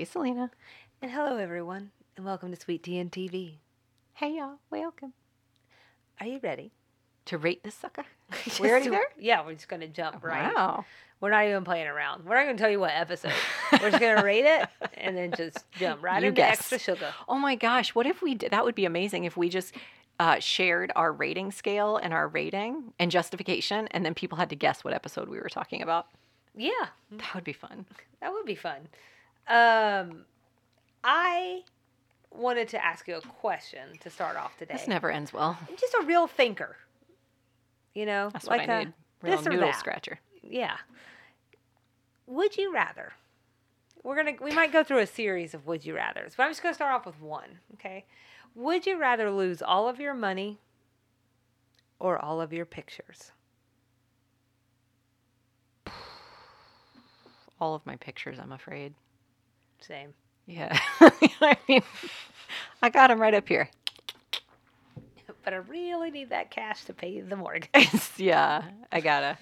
Hey, Selena. And hello, everyone, and welcome to Sweet Tea and TV. Hey, y'all. Welcome. Are you ready? To rate this sucker? Just We already there? Yeah, we're just going to jump right. Wow. We're not even playing around. We're not going to tell you what episode. we're just going to rate it and then just jump right You into guess. extra sugar. Oh my gosh. What if we did? That would be amazing if we just uh, shared our rating scale and our rating and justification, and then people had to guess what episode we were talking about. Yeah, That would be fun. that would be fun. Um, I wanted to ask you a question to start off today. This never ends well. I'm just a real thinker. You know, That's like what I a need. Real this or noodle that. scratcher. Yeah. Would you rather? We're gonna we might go through a series of would you rather's, but I'm just gonna start off with one. Okay. Would you rather lose all of your money or all of your pictures? All of my pictures, I'm afraid. Same. Yeah. I mean, I got them right up here. But I really need that cash to pay the mortgage. yeah, I gotta.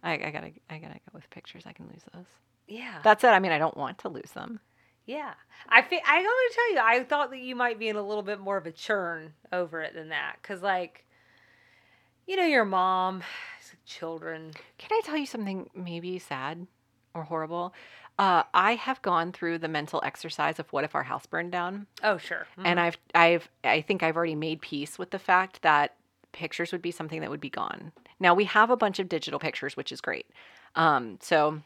I, I gotta. I gotta go with pictures. I can lose those. Yeah. That's it. I mean, I don't want to lose them. Yeah. I fe- I gotta tell you, I thought that you might be in a little bit more of a churn over it than that. Cause like you know, your mom, children. Can I tell you something maybe sad or horrible? Uh, I have gone through the mental exercise of what if our house burned down, Oh sure. and I've, I've, I think I've already made peace with the fact that pictures would be something that would be gone. Now we have a bunch of digital pictures, which is great. Um, so,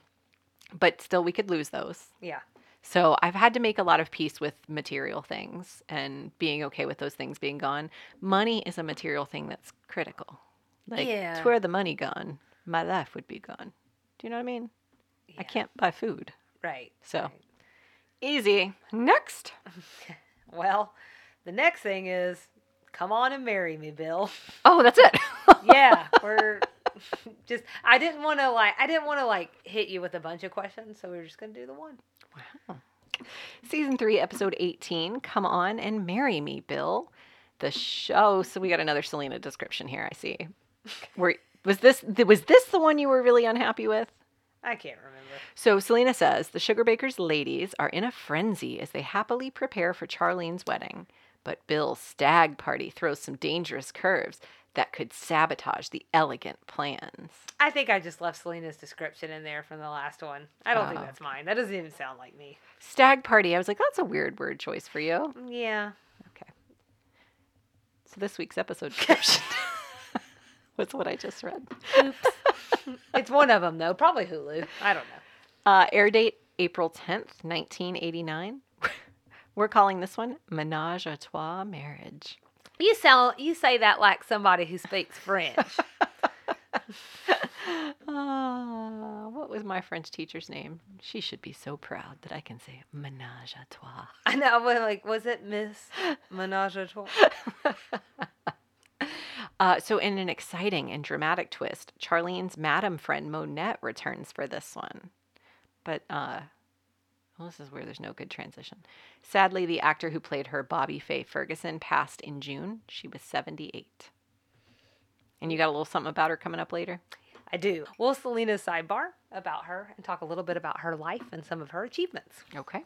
but still, we could lose those. yeah. So I've had to make a lot of peace with material things and being okay with those things being gone. Money is a material thing that's critical. Like, Yeah. it's where the money gone, my life would be gone. Do you know what I mean? I can't buy food. Right. So right. easy. Next. Well, the next thing is come on and marry me, Bill. Oh, that's it. yeah, we're just I didn't want to like I didn't want to like hit you with a bunch of questions, so we are just going to do the one. Wow. Season three, episode 18. Come on and marry me, Bill. The show. So we got another Selena description here. I see. Were, was this was this the one you were really unhappy with? I can't remember. So Selena says the Sugarbaker's ladies are in a frenzy as they happily prepare for Charlene's wedding. But Bill's stag party throws some dangerous curves that could sabotage the elegant plans. I think I just left Selena's description in there from the last one. I don't think Oh. that's mine. That doesn't even sound like me. Stag party, I was like, that's a weird word choice for you. Yeah. Okay. So this week's episode description was what I just read. Oops. it's one of them though. Probably Hulu. I don't know. Uh, air date April 10th, 1989. We're calling this one Menage a Trois Marriage. You sound you say that like somebody who speaks French. Ah, what was my French teacher's name? She should be so proud that I can say Menage a Trois. I know, like, was it Miss Menage a Trois? Uh, so, in an exciting and dramatic twist, Charlene's madam friend Monette returns for this one. But, uh, well, this is where there's no good transition. Sadly, the actor who played her, Bobbie Faye Ferguson, passed in June. She was 78. And you got a little something about her coming up later? I do. We'll Selena's sidebar about her and talk a little bit about her life and some of her achievements. Okay.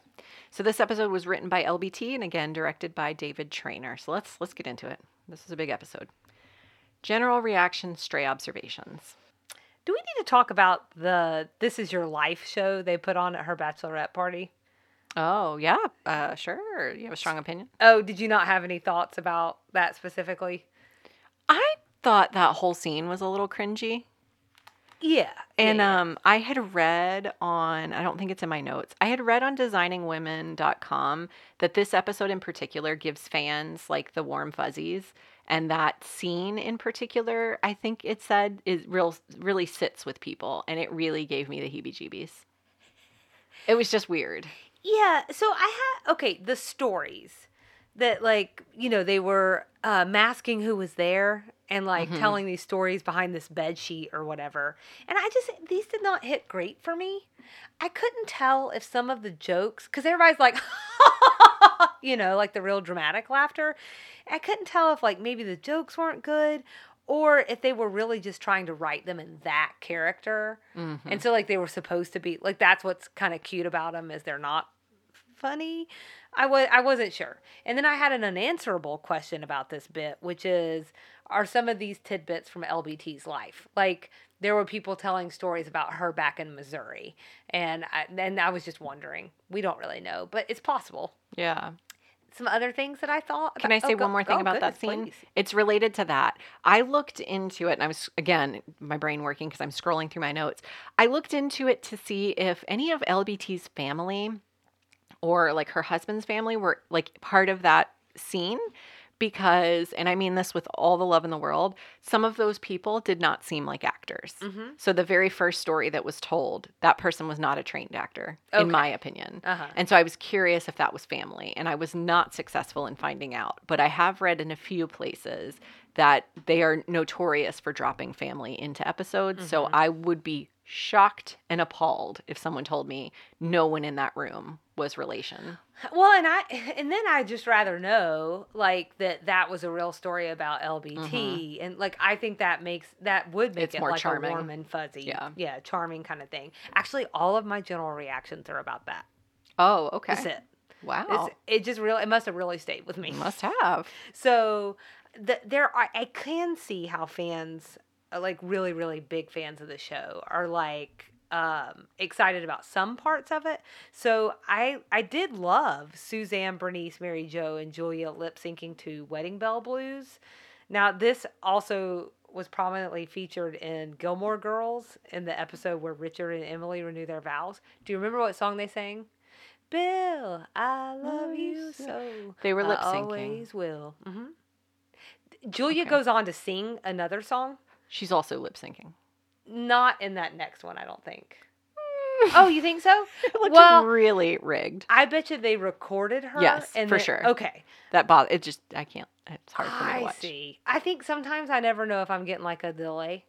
So this episode was written by LBT and again directed by David Trainer. So let's let's get into it. This is a big episode. General reaction, stray observations. Do we need to talk about the This Is Your Life show they put on at her bachelorette party? Oh, yeah. Uh, sure. You have a strong opinion? Oh, did you not have any thoughts about that specifically? I thought that whole scene was a little cringy. Yeah. And yeah, um, I had read on, I don't think it's in my notes, I had read on designingwomen.com that this episode in particular gives fans like the warm fuzzies. And that scene in particular, I think it said, is real, really sits with people. And it really gave me the heebie jeebies. It was just weird. Yeah, so I had okay, the stories that like, you know, they were uh masking who was there and like Mhm. telling these stories behind this bed sheet or whatever. And I just these did not hit great for me. I couldn't tell if some of the jokes cuz everybody's like you know, like the real dramatic laughter. I couldn't tell if like maybe the jokes weren't good or if they were really just trying to write them in that character. Mm-hmm. And so like they were supposed to be like that's what's kind of cute about them is they're not funny. I was I wasn't sure. And then I had an unanswerable question about this bit, which is are some of these tidbits from LBT's life? Like there were people telling stories about her back in Missouri, and I, and I was just wondering. We don't really know, but it's possible. Yeah. Some other things that I thought. Can I say oh, go- one more thing oh, about that scene? please. It's related to that. I looked into it, and I was, again, my brain working because I'm scrolling through my notes. I looked into it to see if any of LBT's family or like her husband's family were like part of that scene. Because, and I mean this with all the love in the world, some of those people did not seem like actors. Mhm. So the very first story that was told, that person was not a trained actor, in my opinion. Uh-huh. And so I was curious if that was family, and I was not successful in finding out. But I have read in a few places that they are notorious for dropping family into episodes. So Mm-hmm. I would be shocked and appalled if someone told me no one in that room was relation. Well, and I and then I just rather know like that that was a real story about LBT, and like I think that makes that would make Mm-hmm. It's it more like charming. a warm and fuzzy, Yeah. yeah, charming kind of thing. Actually, all of my general reactions are about that. Oh, okay. That's it. Wow. It's, it just really it must have really stayed with me. Must have. So the, there are I can see how fans like really really big fans of the show are like um excited about some parts of it. So I I did love Suzanne, Bernice, Mary Jo and Julia lip syncing to Wedding Bell Blues. Now this also was prominently featured in Gilmore Girls in the episode where Richard and Emily renew their vows. Do you remember what song they sang? Bill, I love you so. They were lip syncing. Always will. hmm Julia Okay. goes on to sing another song, She's also lip syncing. Not in that next one, I don't think. oh, you think so? It looked Well- really rigged. I bet you they recorded her. Yes, and for then- sure. Okay, That bother. It just I can't. It's hard for me to I watch. see. I think sometimes I never know if I'm getting like a delay.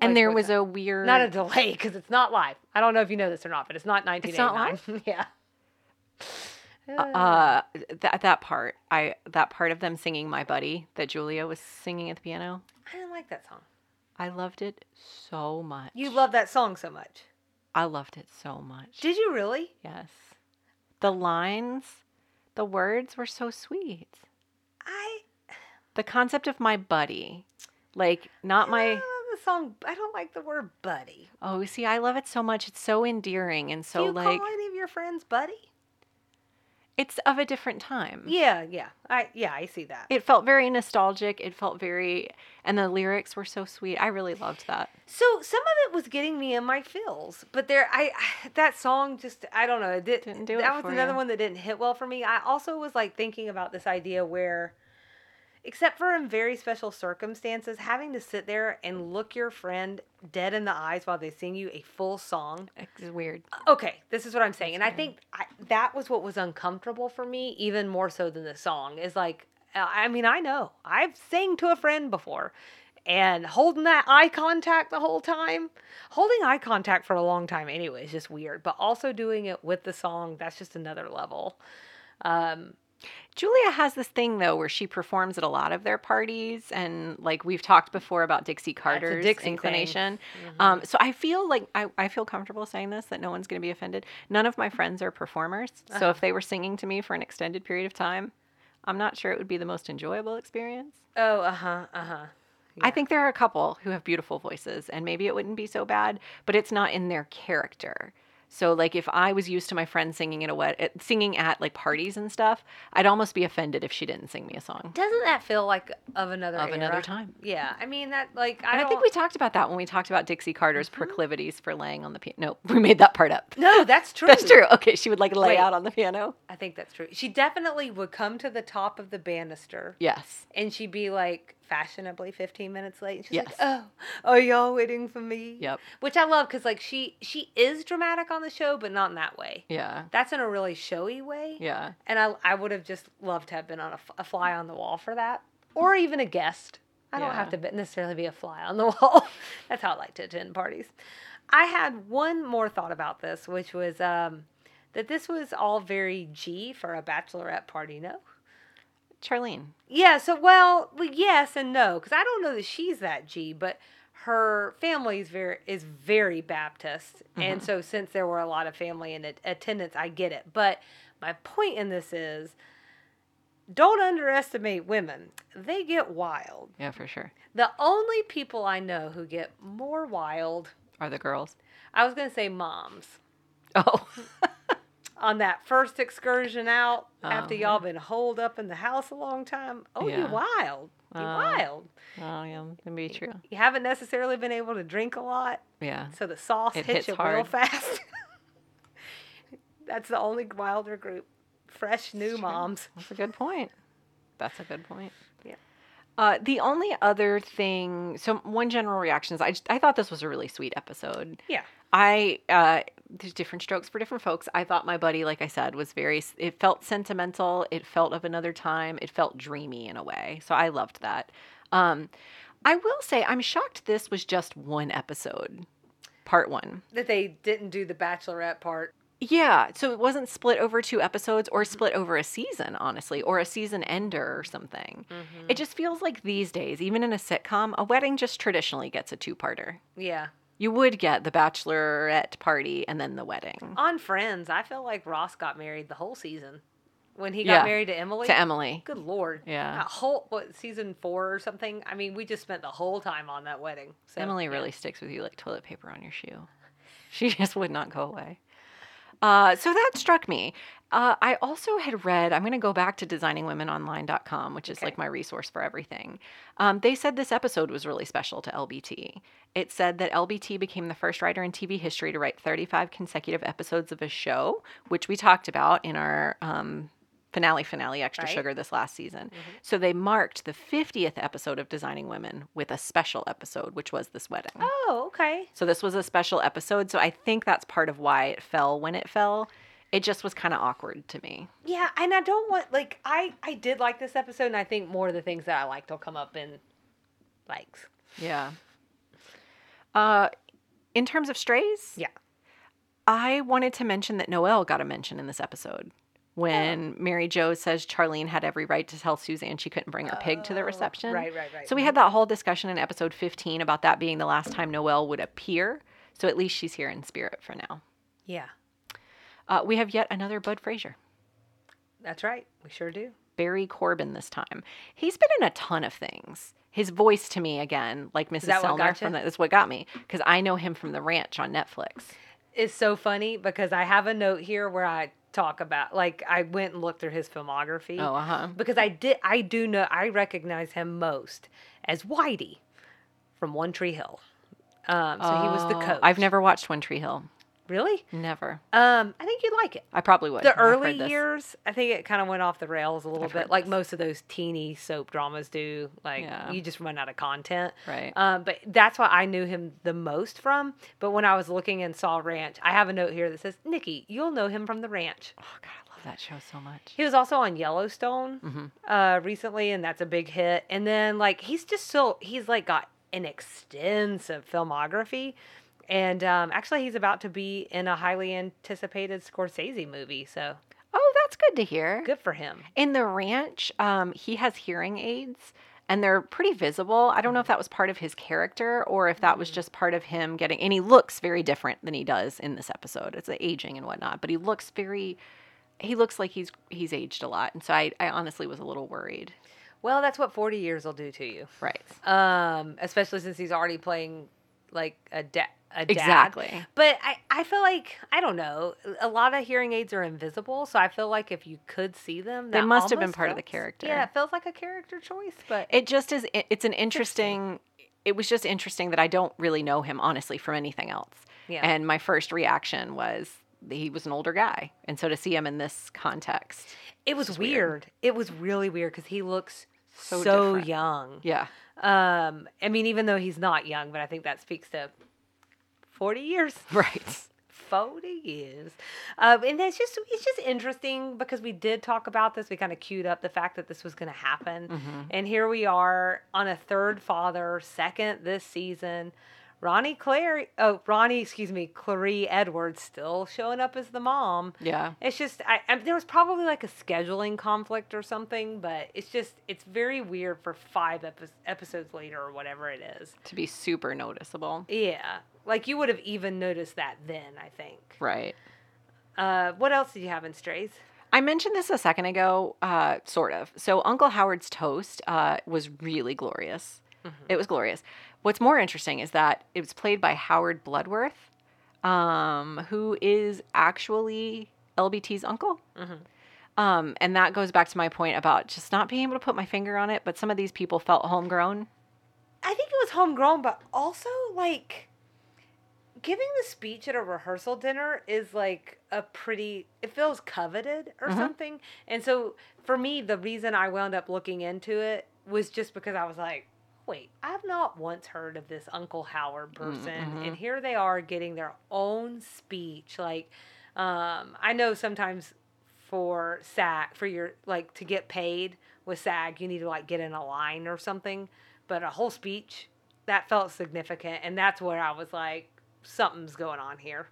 And Like there was a weird. Not a delay because it's not live. I don't know if you know this or not, but it's not not 1989. yeah. uh that that part i that part of them singing my buddy that julia was singing at the piano I didn't like that song. I loved it so much You love that song so much. i loved it so much Did you really? yes the lines the words were so sweet I the concept of my buddy like not I my love the song. I don't like the word buddy. oh see i love it so much it's so endearing and so Do you like call any of your friends buddy? It's of a different time Yeah, yeah. I yeah, I see that. it felt very nostalgic it felt very and the lyrics were so sweet i really loved that So some of it was getting me in my feels, but there, I that song just I don't know. It did, Didn't do it that was another you. one that didn't hit well for me. I also was like thinking about this idea where, except for in very special circumstances, having to sit there and look your friend dead in the eyes while they sing you a full song. it's weird Okay, this is what I'm saying, and I think I, that was what was uncomfortable for me, even more so than the song. Is like, uh, I mean, I know I've sang to a friend before, and holding that eye contact the whole time, holding eye contact for a long time anyway is just weird. But also doing it with the song, that's just another level. Um, Julia has this thing though where she performs at a lot of their parties, and like we've talked before about Dixie Carter's Dixie inclination. Mm-hmm. Um, so I feel like I, I feel comfortable saying this that no one's going to be offended. None of my friends are performers, so Uh-huh. if they were singing to me for an extended period of time, I'm not sure it would be the most enjoyable experience. oh, uh huh, uh huh. I think there are a couple who have beautiful voices, and maybe it wouldn't be so bad, but it's not in their character. So, like, if I was used to my friend singing at a wed- singing at like parties and stuff, I'd almost be offended if she didn't sing me a song Doesn't that feel like of another of another time. Yeah, I mean that like I And I, think we talked about that when we talked about Dixie Carter's mm-hmm. proclivities for laying on the piano. No, we made that part up. no, that's true. That's true. Okay, she would like lay Wait. out on the piano. I think that's true. She definitely would come to the top of the banister Yes. and she'd be like fashionably 15 minutes late. And she's Yes. like, "Oh, are y'all waiting for me?" Yep. Which I love because like she she is dramatic on the show, but not in that way. Yeah. That's in a really showy way. Yeah. And I I would have just loved to have been on a fly on the wall for that, or even a guest. I don't have to be, necessarily be a fly on the wall. That's how I like to attend parties. I had one more thought about this, which was um, that this was all very G for a bachelorette party. No. Charlene. Yeah, so well, well yes and no, because I don't know that she's that G, but her family is very is very Baptist, and mm-hmm. so since there were a lot of family in attendance, I get it. But my point in this is, don't underestimate women; they get wild. Yeah, for sure. The only people I know who get more wild, Are the girls? I was gonna say moms. Oh. On that first excursion out, after Oh. y'all been holed up in the house a long time, oh, you Yeah. wild, you Oh. wild. oh, yeah, can be true. You haven't necessarily been able to drink a lot, Yeah. so the sauce It hits hits you real fast. That's the only wilder group. Fresh new true. moms. That's a good point. That's a good point. Yeah. Uh, the only other thing, so one general reaction is I, I thought this was a really sweet episode. Yeah. I uh, there's different strokes for different folks. I thought my buddy, like I said, was very. It felt sentimental. It felt of another time. It felt dreamy in a way. So I loved that. Um, I will say I'm shocked this was just one episode, part one. That they didn't do the bachelorette part. Yeah, so it wasn't split over two episodes or split over a season, honestly, or a season ender or something. It just feels like these days, even in a sitcom, a wedding just traditionally gets a two-parter. Yeah. You would get the bachelorette party and then the wedding On Friends, I feel like Ross got married the whole season. When he got Yeah, married to Emily. to Emily. Good lord. Yeah. That whole what season four or something. I mean, we just spent the whole time on that wedding. So, Emily yeah. really sticks with you like toilet paper on your shoe. She just would not go away. Uh, so that struck me. Uh, I also had read, I'm going to go back to designingwomenonline.com, which is Okay. like my resource for everything. Um, they said this episode was really special to LBT. It said that LBT became the first writer in TV history to write 35 consecutive episodes of a show, which we talked about in our um, finale, finale, extra Right. sugar this last season. So they marked the 50th episode of Designing Women with a special episode, which was this wedding. Oh, okay. So this was a special episode. So I think that's part of why it fell when it fell. It just was kind of awkward to me. Yeah, and I don't want like I I did like this episode, and I think more of the things that I liked will come up in likes. Yeah. Uh, in terms of strays, Yeah. I wanted to mention that Noelle got a mention in this episode when Mary Jo says Charlene had every right to tell Suzanne she couldn't bring her pig to the Oh, reception. Right, right, right. So we had that whole discussion in episode 15 about that being the last time Noelle would appear. So at least she's here in spirit for now. Yeah, Uh, we have yet another Bud Frazier. that's right. We sure do. Barry Corbin this time. He's been in a ton of things. His voice to me again, like Mrs. that Selner from that's what got me because I know him from The Ranch on Netflix. It's so funny because I have a note here where I talk about like I went and looked through his filmography. Oh, uh huh. because I did I do know I recognize him most as Whitey from One Tree Hill. Um, so he was the coach. Oh, I've never watched One Tree Hill. Really. Never. Um, I think you'd like it. I probably would. The early years, I think it kind of went off the rails a little I've bit, like this. most of those teeny soap dramas do. Like Yeah. you just run out of content. Right. Um, but that's why I knew him the most from. But when I was looking and saw Ranch, I have a note here that says, "Nikki, you'll know him from the Ranch." oh God, I love that show so much. He was also on Yellowstone Mhm. uh, recently, and that's a big hit. And then like he's just so he's like got an extensive filmography, and um, actually he's about to be in a highly anticipated Scorsese movie. So Oh, that's good to hear. good for him. In The Ranch, um, he has hearing aids. And they're pretty visible. I don't know if that was part of his character or if that was just part of him getting. And he looks very different than he does in this episode. It's the aging and whatnot, but he looks very. He looks like he's he's aged a lot, and so I, I honestly was a little worried. Well, that's what forty years will do to you. Right. Um, especially since he's already playing like a dad. A dad. Exactly. But I, I feel like I don't know. A lot of hearing aids are invisible, so I feel like if you could see them, They must have been part of the character. Yeah, it feels like a character choice, but It just is. It's an interesting. It was just interesting that I don't really know him honestly from anything else. Yeah. And my first reaction was that he was an older guy, and so to see him in this context, It was is weird. weird. It was really weird because he looks so, So young. yeah, Um, I mean, even though he's not young, but I think that speaks to forty years. right. Forty years, um, and it's just it's just interesting because we did talk about this. We kind of queued up the fact that this was going to happen, Mm-hmm. and here we are on a third father, second this season. Ronnie Claire, oh Ronnie, excuse me, Clarie Edwards still showing up as the mom. Yeah. It's just I, I there was probably like a scheduling conflict or something, but it's just it's very weird for five epi- episodes later or whatever it is. To be super noticeable. Yeah, like you would have even noticed that then. I think. Right. Uh, what else did you have in Strays? I mentioned this a second ago, uh, sort of. So Uncle Howard's toast uh, was really glorious. It was glorious. What's more interesting is that it was played by Howard Bloodworth, um, who is actually LBT's uncle. Um, and that goes back to my point about just not being able to put my finger on it, but some of these people felt homegrown. I think it was homegrown, but also like giving the speech at a rehearsal dinner is like a pretty it feels coveted or mm-hmm. something. And so for me, the reason I wound up looking into it was just because I was like, wait, I've not once heard of this Uncle Howard mm, person. Mm-hmm. And here they are getting their own speech. Like, um, I know sometimes for SAG, for your, like, to get paid with SAG, you need to, like, get in a line or something. But a whole speech, that felt significant. And that's where I was like, something's going on here.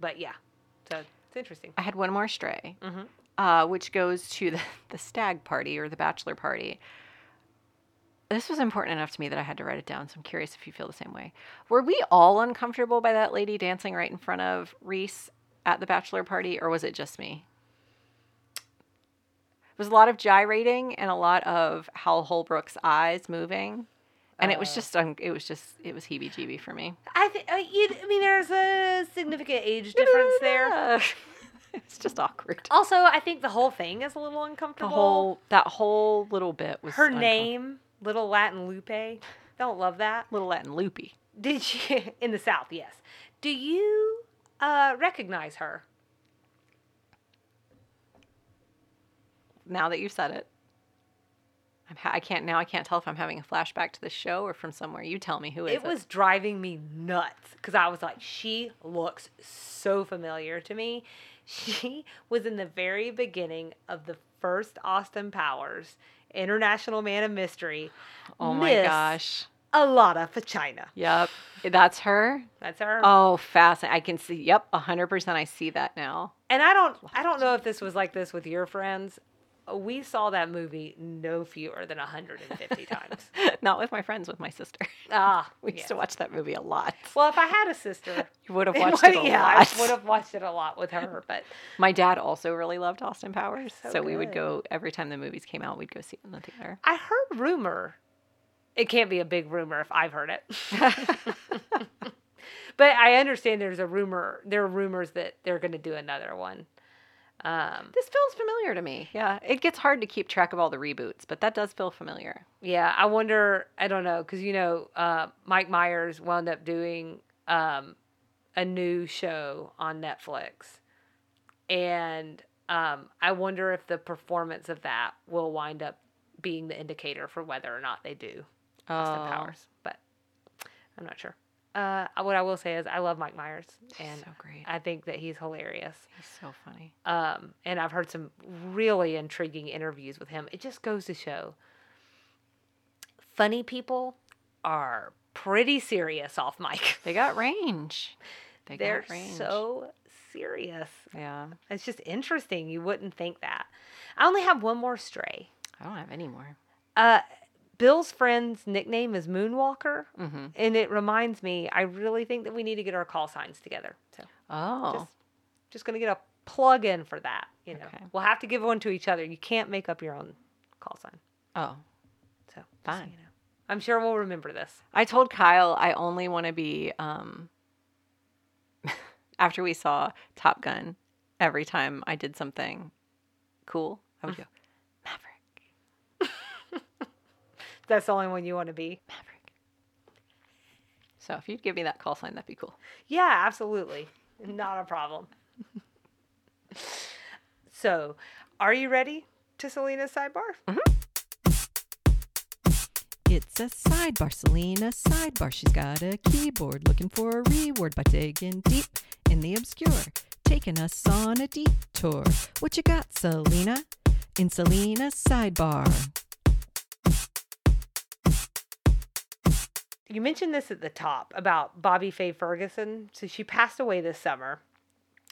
But yeah, so it's interesting. I had one more stray, Mhm. uh, which goes to the, the stag party or the bachelor party. This was important enough to me that I had to write it down, so I'm curious if you feel the same way. Were we all uncomfortable by that lady dancing right in front of Reese at the bachelor party, or was it just me? It was a lot of gyrating and a lot of Hal Holbrook's eyes moving, and it was Uh. just un- it was just it was heebie-jeebie for me. I, th- uh, I mean, there's a significant age difference there. it's just awkward. Also, I think the whole thing is a little The uncomfortable. whole that whole little bit was Her name, Little Latin Lupe. Don't love that. little Latin loopy. Did you in the South? Yes. Do you uh, recognize her? Now that you've said it, I'm ha- I can't now. I can't tell if I'm having a flashback to the show or from somewhere. You tell me who is It was driving me nuts because I was like, she looks so familiar to me. She was in the very beginning of the first Austin Powers International Man of Mystery. Oh my Miss gosh. Alotta Fagina. Yep, that's her. That's her. Oh, fascinating. I can see. Yep, hundred percent. I see that now. And I don't I don't know if this was like this with your friends. We saw that movie no fewer than 150 times. Not with my friends, with my sister. Ah, We used yes. to watch that movie a lot. Well, if I had a sister, You would have it watched would- it a yeah, lot. I would have watched it a lot with her. But My dad also really loved Austin Powers, So so, we would go every time the movies came out. We'd go see them in the theater. I heard rumor. It can't be a big rumor if I've heard it. but I understand there's a rumor. There are rumors that they're going to do another one. Um, This feels familiar to me. Yeah, it gets hard to keep track of all the reboots, but that does feel familiar. yeah, I wonder. I don't know because you know uh, Mike Myers wound up doing um, a new show on Netflix, and um, I wonder if the performance of that will wind up being the indicator for whether or not they do Austin Oh. Powers, but I'm not sure. Uh, what I will say is I love Mike Myers, and so great. I think that he's hilarious. He's so funny. Um, and I've heard some really intriguing interviews with him. It just goes to show funny people are pretty serious off mic. They got range. They They're got range. so serious. yeah. It's just interesting. You wouldn't think that. I only have one more stray. I don't have any more. Uh, Bill's friend's nickname is Moonwalker. Mm-hmm. And it reminds me, I really think that we need to get our call signs together. So Oh, just just gonna get a plug in for that. You know, Okay. we'll have to give one to each other. You can't make up your own call sign. oh. So just so Fine. you know. I'm sure we'll remember this. I told Kyle I only want to be um after we saw Top Gun. Every time I did something cool, I would go Maverick, That's the only one you want to be. Maverick. So if you'd give me that call sign, that'd be cool. Yeah, absolutely, not a problem. so, are you ready to Selena's sidebar? Mm-hmm. It's a sidebar, Selena sidebar. She's got a keyboard looking for a reward by digging deep in the obscure, taking us on a detour. What you got, Selena? In Selena's sidebar. You mentioned this at the top about Bobbie Faye Ferguson. So she passed away this summer.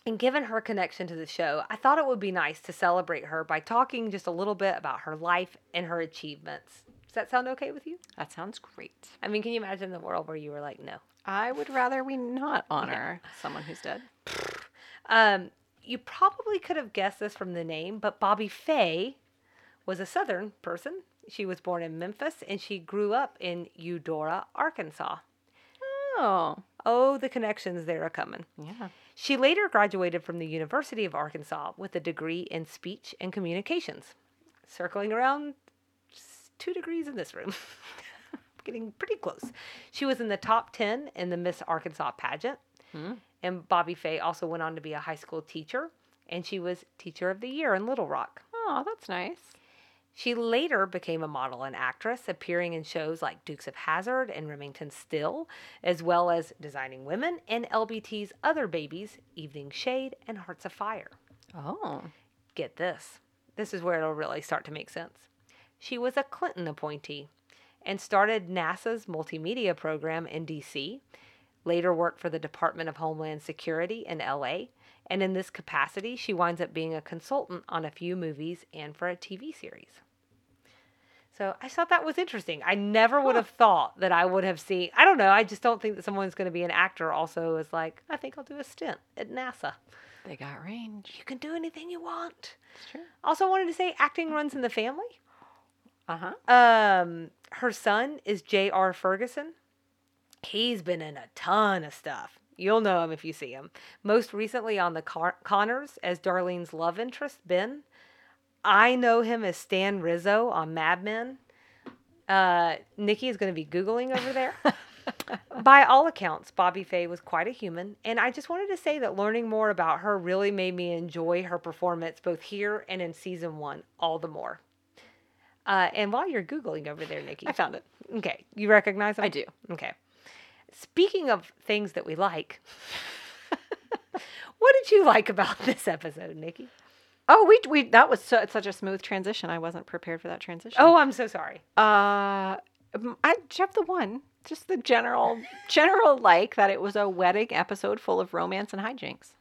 And given her connection to the show, I thought it would be nice to celebrate her by talking just a little bit about her life and her achievements. Does that sound okay with you? That sounds great. I mean, can you imagine the world where you were like, no? I would rather we not honor someone who's dead. Um, you probably could have guessed this from the name, but Bobby Faye was a Southern person. She was born in Memphis and she grew up in Eudora, Arkansas. Oh, Oh, the connections there are coming. yeah. She later graduated from the University of Arkansas with a degree in speech and communications, circling around two degrees in this room. Getting pretty close. She was in the top 10 in the Miss Arkansas pageant. Hmm. And Bobbie Faye also went on to be a high school teacher, and she was Teacher of the Year in Little Rock. Oh, that's nice. She later became a model and actress, appearing in shows like Dukes of Hazzard and Remington Steele, as well as Designing Women and LBT's Other Babies, Evening Shade, and Hearts Afire. Oh, Get this. This is where it'll really start to make sense. She was a Clinton appointee and started NASA's multimedia program in DC, later worked for the Department of Homeland Security in LA, and in this capacity, she winds up being a consultant on a few movies and for a TV series. So I thought that was interesting. I never would have thought that I would have seen. I don't know. I just don't think that someone's going to be an actor. Also, is like I think I'll do a stint at NASA. they got range. You can do anything you want. It's true. Also, wanted to say acting runs in the family. Uh huh. Um, her son is J.R. Ferguson. He's been in a ton of stuff. You'll know him if you see him. Most recently on the Con- Conners as Darlene's love interest, Ben. I know him as Stan Rizzo on Mad Men. Uh, Nikki is going to be Googling over there. By all accounts, Bobbie Faye was quite a human, and I just wanted to say that learning more about her really made me enjoy her performance both here and in season one all the more. Uh, and while you're Googling over there, Nikki, I found it. Okay, you recognize them? I do. Okay. Speaking of things that we like, what did you like about this episode, Nikki? Oh, we we that was so, such a smooth transition. I wasn't prepared for that transition. Oh, I'm so sorry. Uh, I Jeff the one. Just the general general like that it was a wedding episode full of romance and hijinks.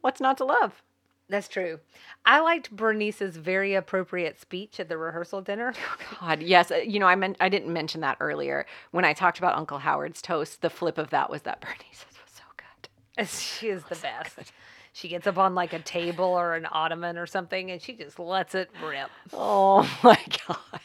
What's not to love? That's true. I liked Bernice's very appropriate speech at the rehearsal dinner. Oh, God, yes. uh, You know, I meant I didn't mention that earlier when I talked about Uncle Howard's toast. The flip of that was that Bernice's was so good. she is the best. She gets up on like a table or an ottoman or something and she just lets it rip. Oh my god.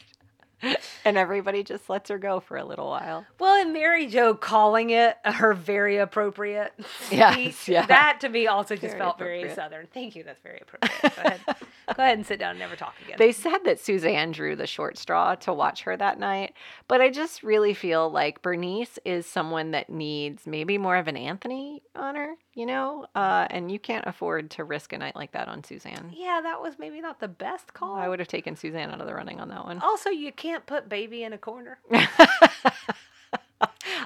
And everybody just lets her go for a little while. Well, and Mary Jo calling it her very appropriate Yes, speech, yeah. that to me also just Very felt very southern. Thank you. That's very appropriate. Go ahead. Go ahead and sit down and never talk again. They said that Suzanne drew the short straw to watch her that night, but I just really feel like Bernice is someone that needs maybe more of an Anthony on her, you know? Uh, and you can't afford to risk a night like that on Suzanne. yeah, that was maybe not the best call. I would have taken Suzanne out of the running on that one. Also, you can't put baby in a corner.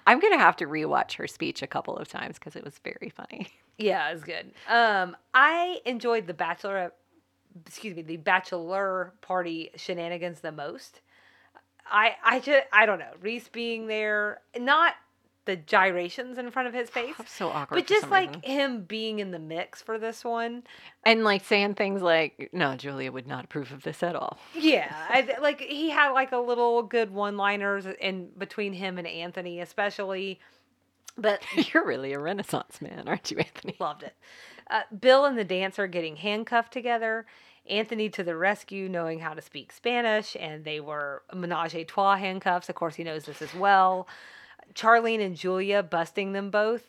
I'm going to have to rewatch her speech a couple of times because it was very funny. Yeah, it was good. Um, I enjoyed the bachelor, excuse me, the bachelor party shenanigans the most. I I just I don't know Reese being there, not the gyrations in front of his face, That's so awkward. but just like reason. him being in the mix for this one. and like saying things like, "No, Julia would not approve of this at all." Yeah, I, like he had like a little good one-liners in between him and Anthony, especially. But You're really a Renaissance man, aren't you, Anthony? Loved it. Uh, Bill and the dancer getting handcuffed together. Anthony to the rescue, knowing how to speak Spanish, and they were menage a trois handcuffs. Of course, he knows this as well. Charlene and Julia busting them both.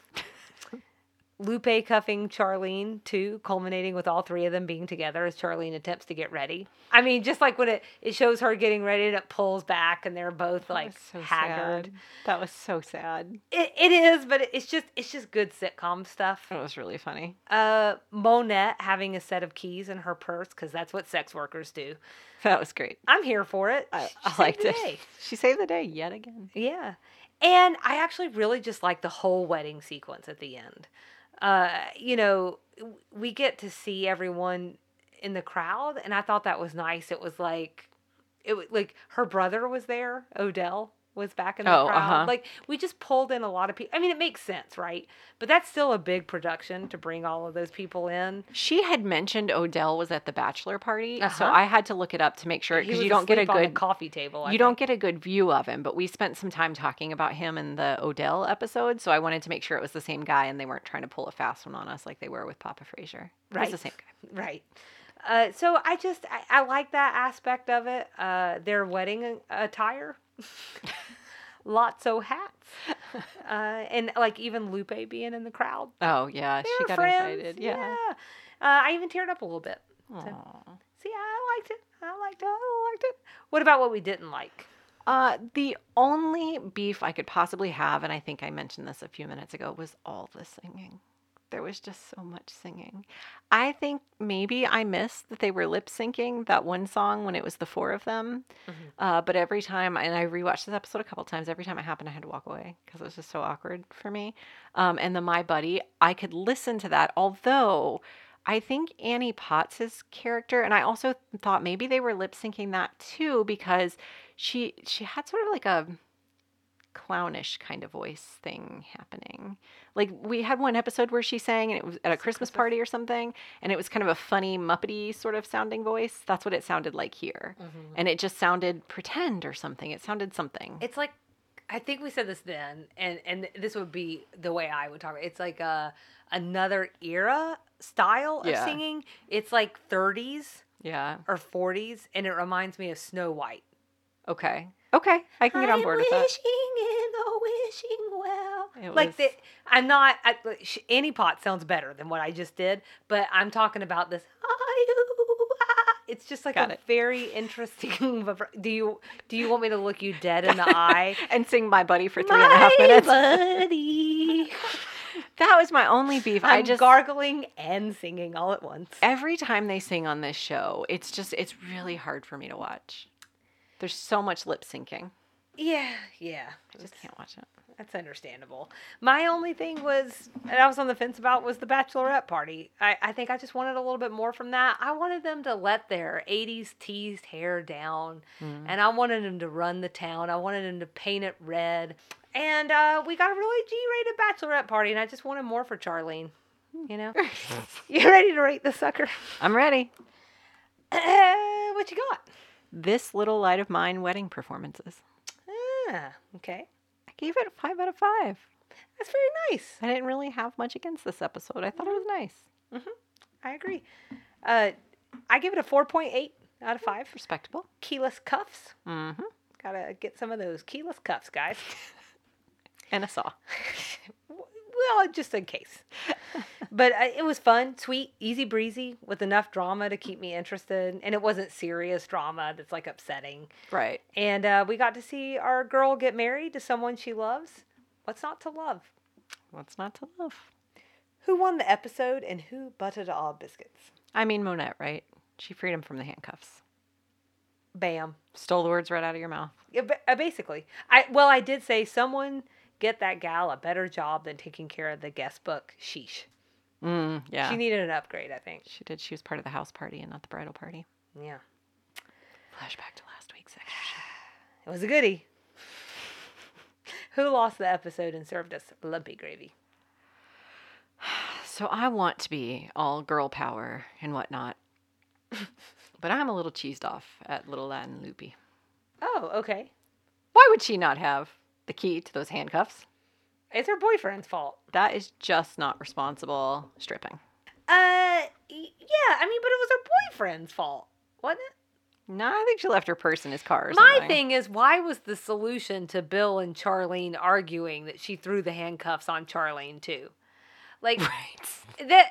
Lupe cuffing Charlene too, culminating with all three of them being together as Charlene attempts to get ready. I mean, just like when it, it shows her getting ready and it pulls back and they're both That like so haggard. sad. That was so sad. It, it is, but it's just it's just good sitcom stuff. It was really funny. Uh, Monette having a set of keys in her purse because that's what sex workers do. That was great. I'm here for it. I, I liked it. day. She saved the day yet again. Yeah, and I actually really just like the whole wedding sequence at the end. Uh, you know, we get to see everyone in the crowd, and I thought that was nice. It was like, it was like her brother was there, Odell was back in the Oh, crowd. uh-huh. Like we just pulled in a lot of people. I mean, it makes sense, right? But that's still a big production to bring all of those people in. She had mentioned Odell was at the bachelor party, so Uh-huh. I had to look it up to make sure because you don't get a good coffee table. I you think. don't get a good view of him. But we spent some time talking about him in the Odell episode, so I wanted to make sure it was the same guy and they weren't trying to pull a fast one on us like they were with Papa Frazier. It was Right. the same guy. Right. Uh, so I just I, I like that aspect of it. Uh, their wedding attire, lots of hats, uh, and like even Lupe being in the crowd. Oh yeah, They she got friends. invited. Yeah. Uh, I even teared up a little bit. Aw. See, I liked it. I liked it. I liked it. What about what we didn't like? Uh, the only beef I could possibly have, and I think I mentioned this a few minutes ago, was all the singing. There was just so much singing. I think maybe I missed that they were lip syncing that one song when it was the four of them. Mhm. Uh, but every time, and I rewatched this episode a couple times, every time it happened, I had to walk away because it was just so awkward for me. Um, and the My Buddy, I could listen to that, although I think Annie Potts' character, and I also thought maybe they were lip syncing that too because she she had sort of like a clownish kind of voice thing happening. Like we had one episode where she sang and it was at a Christmas Christmas- party or something, and it was kind of a funny muppety sort of sounding voice. That's what it sounded like here. Mm-hmm. And it just sounded pretend or something. It sounded something. It's like I think we said this then, and and this would be the way I would talk. It's like a another era style of Yeah. singing. It's like 30s yeah. or 40s, and it reminds me of Snow White. Okay. Okay. I can get on board with that. wishing in the wishing well. It like was- the, I'm not. I, Annie Potts sounds better than what I just did, but I'm talking about this. Ah. It's just like Got a it. very interesting. Do you do you want me to look you dead in the eye? and sing my buddy for three and a half minutes. My buddy. That was my only beef. I I'm just gargling and singing all at once. every time they sing on this show, it's just it's really hard for me to watch. There's so much lip syncing. Yeah, yeah. I just can't watch it. That's understandable. My only thing was, and I was on the fence about, was the bachelorette party. I, I think I just wanted a little bit more from that. I wanted them to let their 80s teased hair down, Mm. and I wanted them to run the town. I wanted them to paint it red. And uh, we got a really G rated bachelorette party, and I just wanted more for Charlene. You know? you ready to rate the sucker? I'm ready. what you got? This little light of mine wedding performances. Ah, okay. I gave it a five out of five. That's very nice. I didn't really have much against this episode. I thought it was nice. Mhm. I agree. Uh, I give it a 4.8 out of 5. Respectable. Keyless cuffs. Mm-hmm. Gotta get some of those keyless cuffs, guys. And a saw. well, just in case. but uh, it was fun, sweet, easy breezy, with enough drama to keep me interested. And it wasn't serious drama that's like upsetting. Right. And uh, we got to see our girl get married to someone she loves. What's not to love? What's not to love? Who won the episode and who butted all biscuits? I mean Monette, right? She freed him from the handcuffs. Bam. Stole the words right out of your mouth. Yeah, uh, basically, I well, I did say someone get that gal a better job than taking care of the guest book. Sheesh. Mm, yeah. She needed an upgrade, I think. She did. She was part of the house party and not the bridal party. Yeah, Flashback to last week's extra show. it was a goodie. Who lost the episode and served us lumpy gravy? So I want to be all girl power and whatnot. but I'm a little cheesed off at little Latin Loopy. Oh, okay. Why would she not have the key to those handcuffs? It's her boyfriend's fault. That is just not responsible stripping. Uh, yeah. I mean, but it was her boyfriend's fault, wasn't it? No, I think she left her purse in his car. Or My something. thing is, why was the solution to Bill and Charlene arguing that she threw the handcuffs on Charlene too? Like Right. that.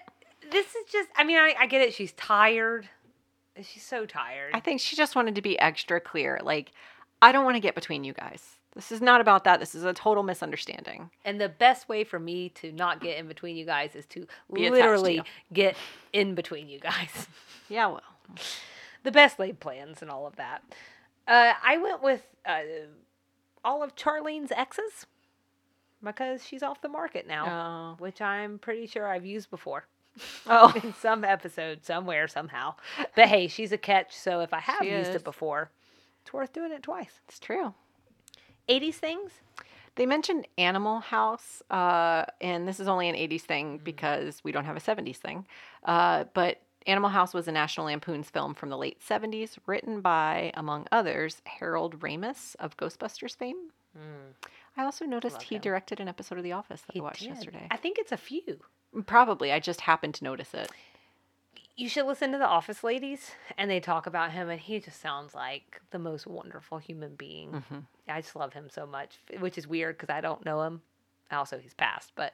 This is just. I mean, I, I get it. She's tired. She's so tired. I think she just wanted to be extra clear. Like, I don't want to get between you guys. This is not about that. This is a total misunderstanding. and the best way for me to not get in between you guys is to Be attached to literally get in between you guys. Yeah, well. the best laid plans and all of that. Uh, I went with uh, all of Charlene's exes because she's off the market now, Oh. which I'm pretty sure I've used before Oh. in some episode, somewhere, somehow. But hey, she's a catch, so if I have She used is. it before, it's worth doing it twice. It's true. 80s things? They mentioned Animal House, uh, and this is only an 80s thing because we don't have a 70s thing. Uh, but Animal House was a National Lampoon's film from the late 70s, written by, among others, Harold Ramis of Ghostbusters fame. I also noticed Love he him. directed an episode of The Office that He I watched did. yesterday. I think it's a few. Probably. I just happened to notice it. You should listen to the Office Ladies, and they talk about him, and he just sounds like the most wonderful human being. Mm-hmm. I just love him so much, which is weird because I don't know him. Also, he's passed, but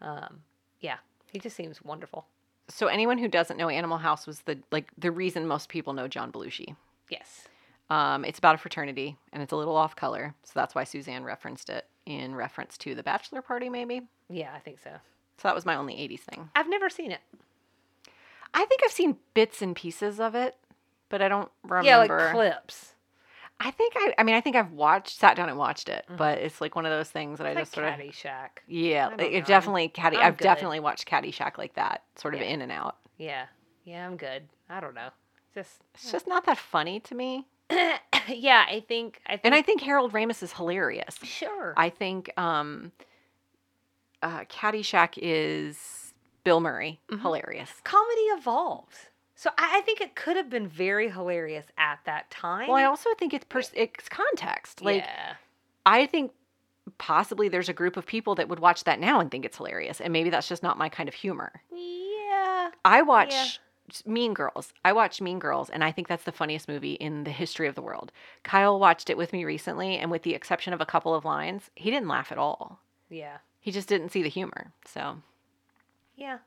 um, yeah, he just seems wonderful. So anyone who doesn't know Animal House was the like the reason most people know John Belushi. Yes. Um, it's about a fraternity and it's a little off color, so that's why Suzanne referenced it in reference to the bachelor party, maybe. Yeah, I think so. So that was my only '80s thing. I've never seen it. I think I've seen bits and pieces of it, but I don't remember. Yeah, like clips. I think I. I mean, I think I've watched, sat down and watched it, but it's like one of those things that I It's just like sort of. Caddyshack. Yeah, I don't like, know, it definitely Caddy. I've good. definitely watched Caddyshack like that, sort of Yeah. in and out. Yeah. Yeah, I'm good. I don't know. Just It's just not that funny to me. yeah, I think I think And I think Harold Ramis is hilarious. sure. I think um, uh, Caddyshack is Bill Murray, Mm-hmm. hilarious. comedy evolves. So I, I think it could have been very hilarious at that time. Well, I also think it's pers- it's context. Like yeah. I think possibly there's a group of people that would watch that now and think it's hilarious, and maybe that's just not my kind of humor. Yeah. I watch Mean Girls. I watch Mean Girls, and I think that's the funniest movie in the history of the world. Kyle watched it with me recently, and with the exception of a couple of lines, he didn't laugh at all. Yeah. He just didn't see the humor. So Yeah.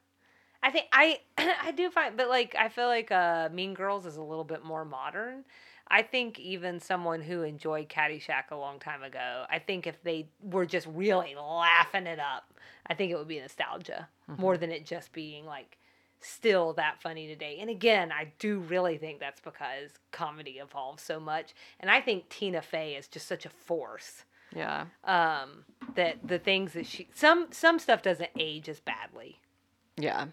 I think I I do find but like I feel like uh Mean Girls is a little bit more modern. I think even someone who enjoyed Caddyshack a long time ago, I think if they were just really laughing it up, I think it would be nostalgia more than it just being like still that funny today. And again, I do really think that's because comedy evolves so much. And I think Tina Fey is just such a force yeah, um, that the things that she some some stuff doesn't age as badly. yeah.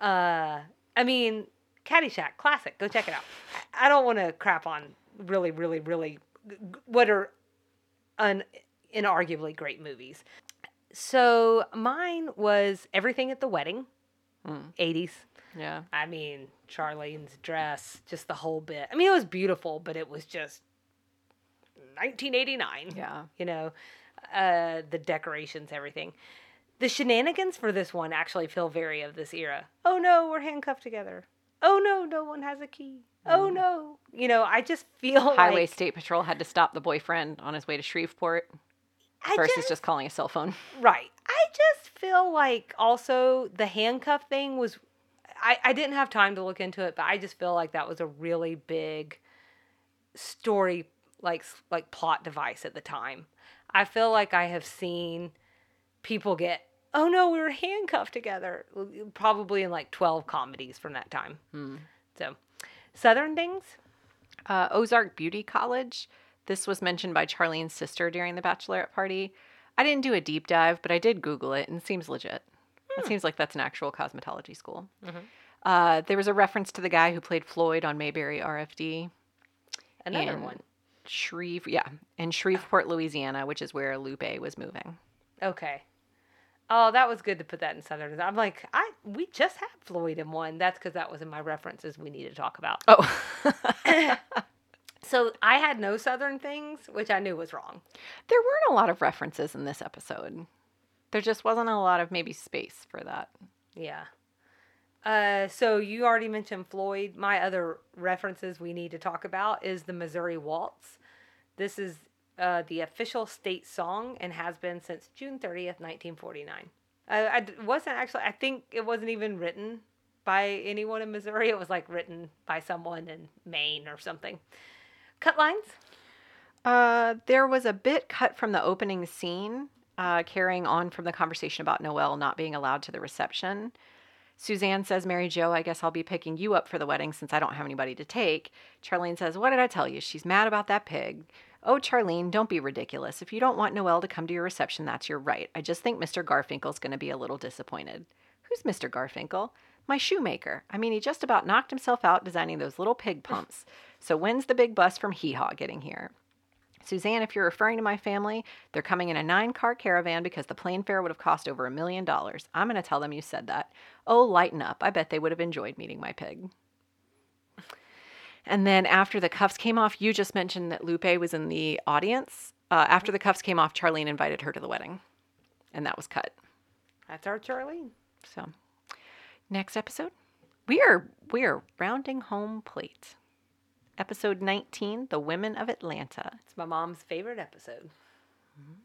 Uh, I mean, Caddyshack, classic. Go check it out. I don't want to crap on really, really, really what are un, inarguably great movies. So mine was Everything at the Wedding, Mm. 80s. Yeah. I mean, Charlene's dress, just the whole bit. I mean, it was beautiful, but it was just 1989 Yeah. you know, uh, the decorations, everything. The shenanigans for this one actually feel very of this era. Oh no, we're handcuffed together. Oh no, no one has a key. Oh mm. no. You know, I just feel Highway like State Patrol had to stop the boyfriend on his way to Shreveport I versus just, just calling a cell phone. right. I just feel like also the handcuff thing was I, I didn't have time to look into it, but I just feel like that was a really big story like like plot device at the time. I feel like I have seen people get oh no, we were handcuffed together probably in like 12 comedies from that time. So, southern things? Uh, Ozark Beauty College. This was mentioned by Charlene's sister during the bachelorette party. I didn't do a deep dive, but I did Google it and it seems legit. It seems like that's an actual cosmetology school. Uh, there was a reference to the guy who played Floyd on Mayberry RFD. Another And one. Shreve, yeah, in Shreveport, Louisiana, which is where Lupe was moving. Okay. Oh, that was good to put that in Southern. I'm like, I we just had Floyd in one. That's because that was in my references we need to talk about. Oh, So I had no Southern things, which I knew was wrong. there weren't a lot of references in this episode. There just wasn't a lot of maybe space for that. Yeah. Uh, so you already mentioned Floyd. My other references we need to talk about is the Missouri Waltz. This is uh, the official state song and has been since June 30th, 1949. Uh, I d- wasn't actually, I think it wasn't even written by anyone in Missouri. It was like written by someone in Maine or something. Cut lines? Uh, there was a bit cut from the opening scene, uh, carrying on from the conversation about Noel not being allowed to the reception. Suzanne says, Mary Jo, I guess I'll be picking you up for the wedding since I don't have anybody to take. Charlene says, What did I tell you? She's mad about that pig. Oh, Charlene, don't be ridiculous. If you don't want Noel to come to your reception, that's your right. I just think Mr. Garfinkel's going to be a little disappointed. Who's Mr. Garfinkel? My shoemaker. I mean, he just about knocked himself out designing those little pig pumps. So when's the big bus from Hee Haw getting here? Suzanne, if you're referring to my family, they're coming in a nine car caravan because the plane fare would have cost over a million dollars. I'm going to tell them you said that. Oh, lighten up. I bet they would have enjoyed meeting my pig. And then after the cuffs came off, you just mentioned that Lupe was in the audience. Uh, after the cuffs came off, Charlene invited her to the wedding, and that was cut. That's our Charlene. So, next episode, we are we are rounding home plate. Episode 19, The Women of Atlanta. It's my mom's favorite episode.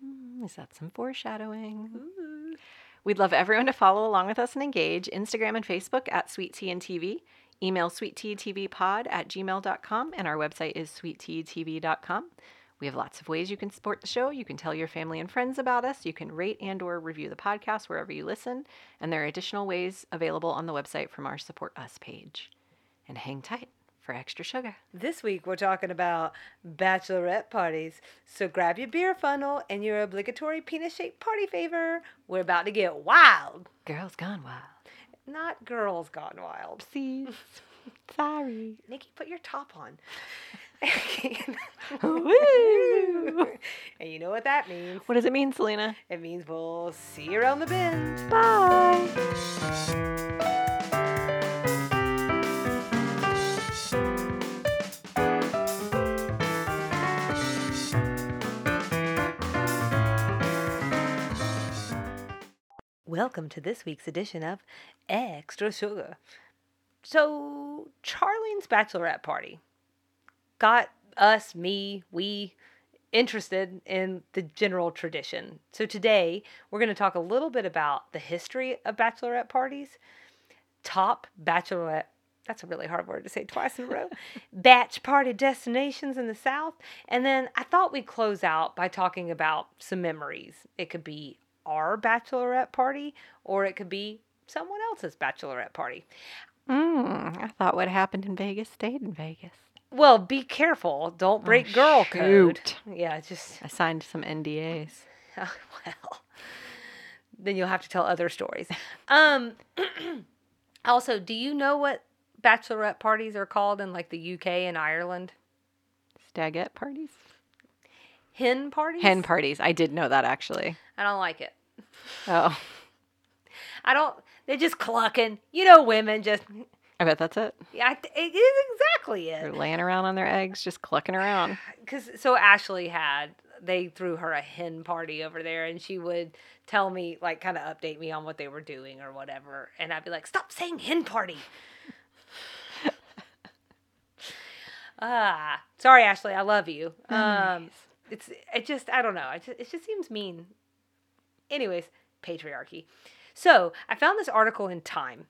Mm, Is that some foreshadowing? We'd love everyone to follow along with us and engage. Instagram and Facebook at Sweet Tea and TV. Email sweetteatvpod at gmail.com, and our website is sweetteatv.com. We have lots of ways you can support the show. You can tell your family and friends about us. You can rate and or review the podcast wherever you listen. And there are additional ways available on the website from our Support Us page. And hang tight for extra sugar. This week we're talking about bachelorette parties. So grab your beer funnel and your obligatory penis shaped party favor. We're about to get wild. Girls gone wild. Not girls gone wild. See? Sorry. Nikki, put your top on. And you know what that means. What does it mean, Selena? It means we'll see you around the bend. Bye. Welcome to this week's edition of Extra Sugar. So, Charlene's bachelorette party got us, me, we interested in the general tradition. So, today we're going to talk a little bit about the history of bachelorette parties, top bachelorette. That's a really hard word to say twice in a row. Batch party destinations in the South. And then I thought we'd close out by talking about some memories. It could be our bachelorette party, or it could be someone else's bachelorette party. Mm, I thought what happened in Vegas stayed in Vegas. Well, be careful. Don't break girl code. shoot. Yeah, just I signed some NDAs. well. Then you'll have to tell other stories. Um also, do you know what bachelorette parties are called in like the UK and Ireland? Stagette parties? Hen parties? Hen parties. I did know that actually. I don't like it. Oh, I don't they're just clucking. You know women just I bet that's it. yeah, it it is exactly it. They're laying around on their eggs, just clucking around. Cuz so Ashley had they threw her a hen party over there and she would tell me like kind of update me on what they were doing or whatever and I'd be like stop saying hen party. ah, sorry Ashley, I love you. Um it's it just I don't know. It just, it just seems mean. Anyways, patriarchy. So, I found this article in Time.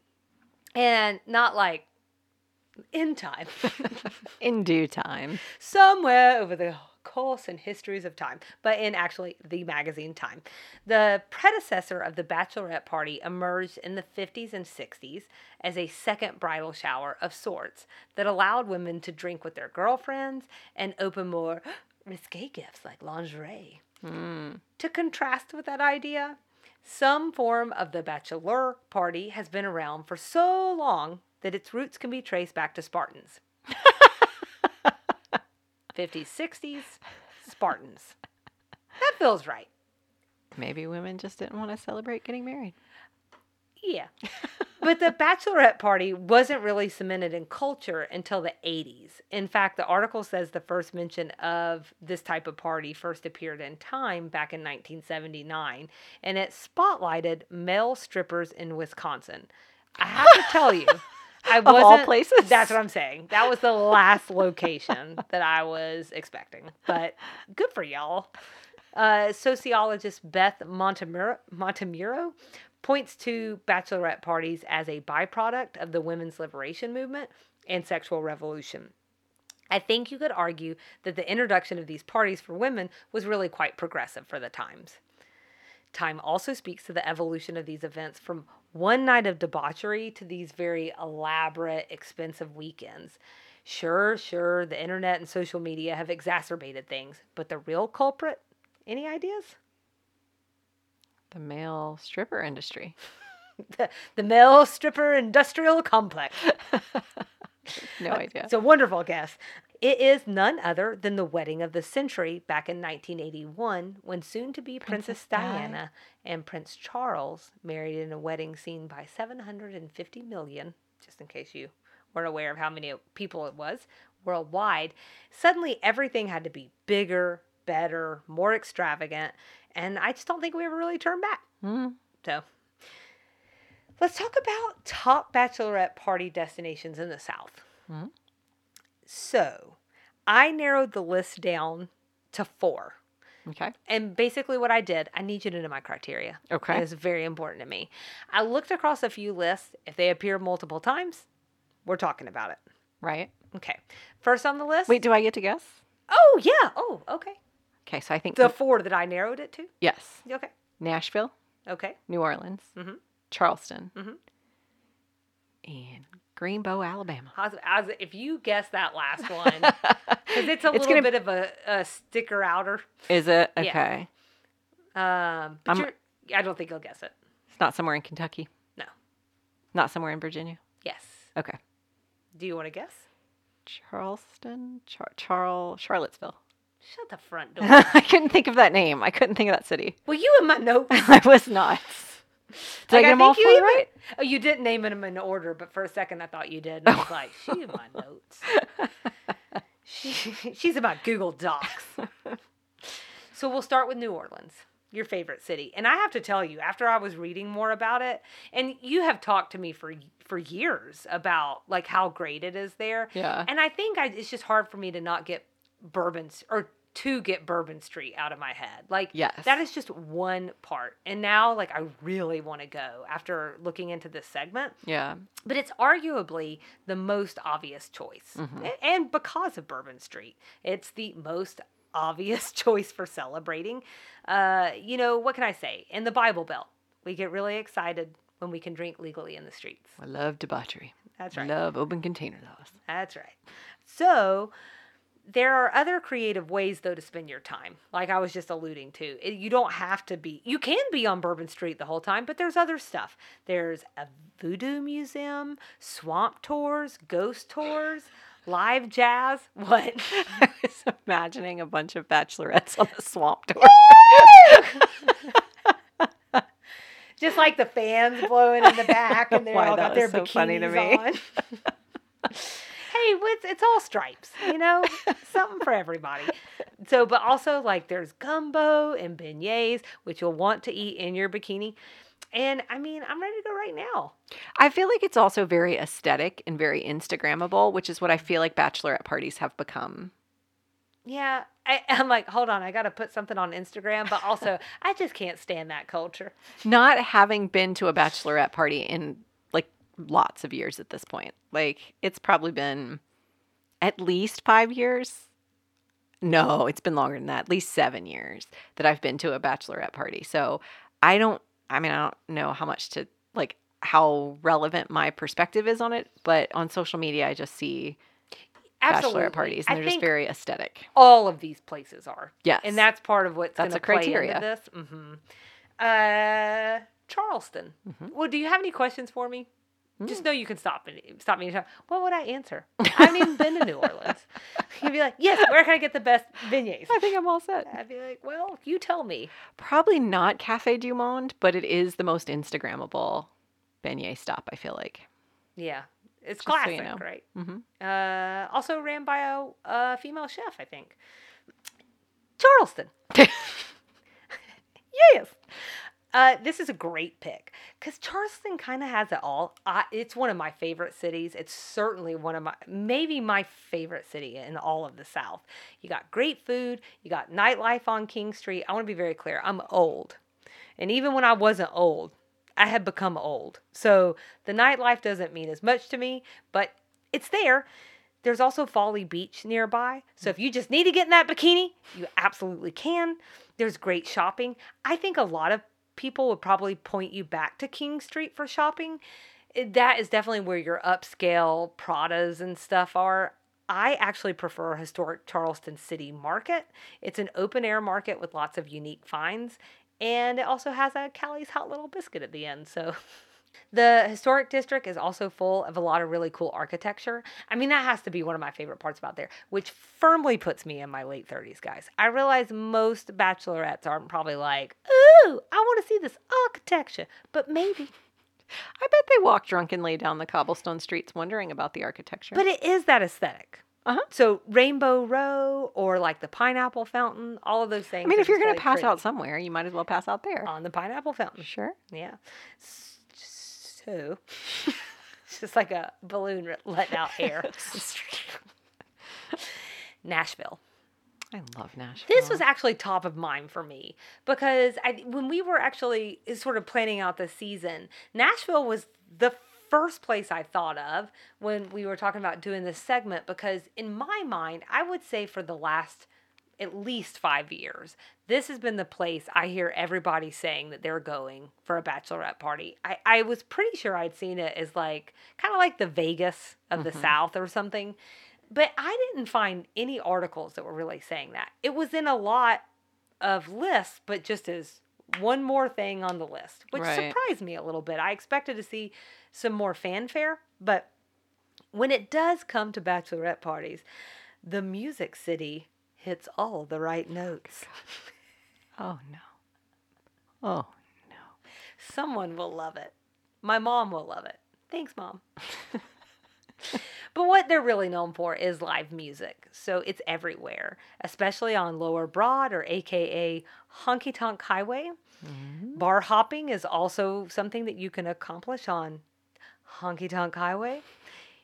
And not like in time. In due time. somewhere over the course and histories of time, but in actually the magazine Time. The predecessor of the bachelorette party emerged in the 50s and 60s as a second bridal shower of sorts that allowed women to drink with their girlfriends and open more risque gifts like lingerie. Mm. To contrast with that idea, some form of the bachelor party has been around for so long that its roots can be traced back to Spartans. 50s, 60s, Spartans. That feels right. Maybe women just didn't want to celebrate getting married. Yeah. But the bachelorette party wasn't really cemented in culture until the 80s. In fact, the article says the first mention of this type of party first appeared in Time back in 1979, and it spotlighted male strippers in Wisconsin. I have to tell you, I all wasn't places? That's what I'm saying. That was the last location that I was expecting. But good for y'all. Uh, sociologist Beth Montemurro, Montemurro points to bachelorette parties as a byproduct of the women's liberation movement and sexual revolution. I think you could argue that the introduction of these parties for women was really quite progressive for the times. Time also speaks to the evolution of these events from one night of debauchery to these very elaborate, expensive weekends. Sure, sure, the internet and social media have exacerbated things, but the real culprit? Any ideas? The male stripper industry. The, the male stripper industrial complex. No uh, idea. It's a wonderful guess. It is none other than the wedding of the century back in 1981 when soon to be Princess, Princess Di. Diana and Prince Charles married in a wedding seen by 750 million, just in case you weren't aware of how many people it was worldwide. Suddenly, everything had to be bigger, better, more extravagant, and I just don't think we ever really turned back. Mm. So, let's talk about top bachelorette party destinations in the South. Mhm. So, I narrowed the list down to four. Okay. And basically, what I did, I need you to know my criteria. Okay. It is very important to me. I looked across a few lists. If they appear multiple times, we're talking about it. Right. Okay. First on the list. Wait, do I get to guess? Oh, yeah. Oh, okay. Okay, so I think The four that I narrowed it to. yes, Okay. Nashville, Okay. New Orleans, Mhm. Charleston, Mhm. and Greenbow, Alabama. If you guess that last one, because it's a It's little gonna- bit of a, a sticker outer. Is it Yeah. okay? Um, but I'm- you're, I don't think you'll guess it. It's not somewhere in Kentucky. No. Not somewhere in Virginia. Yes. Okay. Do you want to guess? Charleston, Char- Charl, Charlottesville. Shut the front door. I couldn't think of that name. I couldn't think of that city. Well, you in my notes. I was not. Did I Like, get them all you even- right? Oh, you didn't name them in order, but for a second I thought you did. And I was like, she in my oh. notes. She, she's about Google Docs. so we'll start with New Orleans, your favorite city. And I have to tell you, after I was reading more about it, and you have talked to me for for years about like how great it is there. Yeah. And I think I, it's just hard for me to not get Bourbon or to get Bourbon Street out of my head. Like Yes. that is just one part. And now like I really want to go after looking into this segment. Yeah. But it's arguably the most obvious choice. A- And because of Bourbon Street, it's the most obvious choice for celebrating. Uh, you know, what can I say? In the Bible Belt, we get really excited when we can drink legally in the streets. I love debauchery. That's right. love open container laws. That's right. So there are other creative ways though to spend your time. Like I was just alluding to. It- You don't have to be you can be on Bourbon Street the whole time, but there's other stuff. There's a voodoo museum, swamp tours, ghost tours, live jazz. What? I was imagining a bunch of bachelorettes on the swamp tour. just like the fans blowing in the back and they're Why, all got their so bikinis funny to me. on. Hey, it's, it's all stripes, you know, something for everybody. So, but also like there's gumbo and beignets, which you'll want to eat in your bikini. And I mean, I'm ready to go right now. I feel like it's also very aesthetic and very Instagrammable, which is what I feel like bachelorette parties have become. Yeah, I, I'm like, hold on, I got to put something on Instagram, but also I just can't stand that culture. Not having been to a bachelorette party in lots of years at this point. Like it's probably been at least five years. No, it's been longer than that. At least seven years that I've been to a bachelorette party. So I don't. I mean, I don't know how much to like how relevant my perspective is on it, but on social media, I just see Absolutely. bachelorette parties, and I they're just very aesthetic. all of these places are. Yes, And that's part of what's going That's to a play criteria. into this. hmm Uh, Charleston. Mhm. Well, do you have any questions for me? Just know you can stop me. Stop me anytime. What would I answer? I haven't even been to New Orleans. You'd be like, "Yes, where can I get the best beignets?" I think I'm all set. I'd be like, "Well, you tell me." Probably not Cafe Du Monde, but it is the most Instagrammable beignet stop. I feel like. Yeah, it's Just so you classic, know. right? hmm Uh, also ran by a, a female chef, I think. Charleston. yes. Uh, this is a great pick because Charleston kind of has it all. I, it's one of my favorite cities. It's certainly one of my, maybe my favorite city in all of the South. You got great food, you got nightlife on King Street. I want to be very clear I'm old. And even when I wasn't old, I had become old. So the nightlife doesn't mean as much to me, but it's there. There's also Folly Beach nearby. So if you just need to get in that bikini, you absolutely can. There's great shopping. I think a lot of people would probably point you back to King Street for shopping. Eh, that is definitely where your upscale Pradas and stuff are. I actually prefer historic Charleston City Market. It's an open air market with lots of unique finds, and it also has a Callie's Hot Little Biscuit at the end. So The historic district is also full of a lot of really cool architecture. I mean, that has to be one of my favorite parts about there, which firmly puts me in my late 30s, guys. I realize most bachelorettes aren't probably like, ooh, I want to see this architecture, but maybe. I bet they walk drunkenly down the cobblestone streets wondering about the architecture. But it is that aesthetic. Uh-huh. So Rainbow Row or like the Pineapple Fountain, all of those things. I mean, if you're going to really pass out somewhere, you might as well pass out there. on the Pineapple Fountain. Sure. Yeah. S- It's just like a balloon letting out air. Nashville. I love Nashville. This was actually top of mind for me because I, when we were actually sort of planning out the season, Nashville was the first place I thought of when we were talking about doing this segment because in my mind, I would say for the last at least five years, this has been the place I hear everybody saying that they're going for a bachelorette party. I, I was pretty sure I'd seen it as like kind of like the Vegas of the mm-hmm. South or something. But I didn't find any articles that were really saying that. It was in a lot of lists, but just as one more thing on the list, which Right. surprised me a little bit. I expected to see some more fanfare, but when it does come to bachelorette parties, the Music City hits all the right notes. Oh, no. Oh, no. Someone will love it. My mom will love it. Thanks, mom. but what they're really known for is live music. So it's everywhere, especially on Lower Broad or AKA Honky Tonk Highway. Mm-hmm. Bar hopping is also something that you can accomplish on Honky Tonk Highway.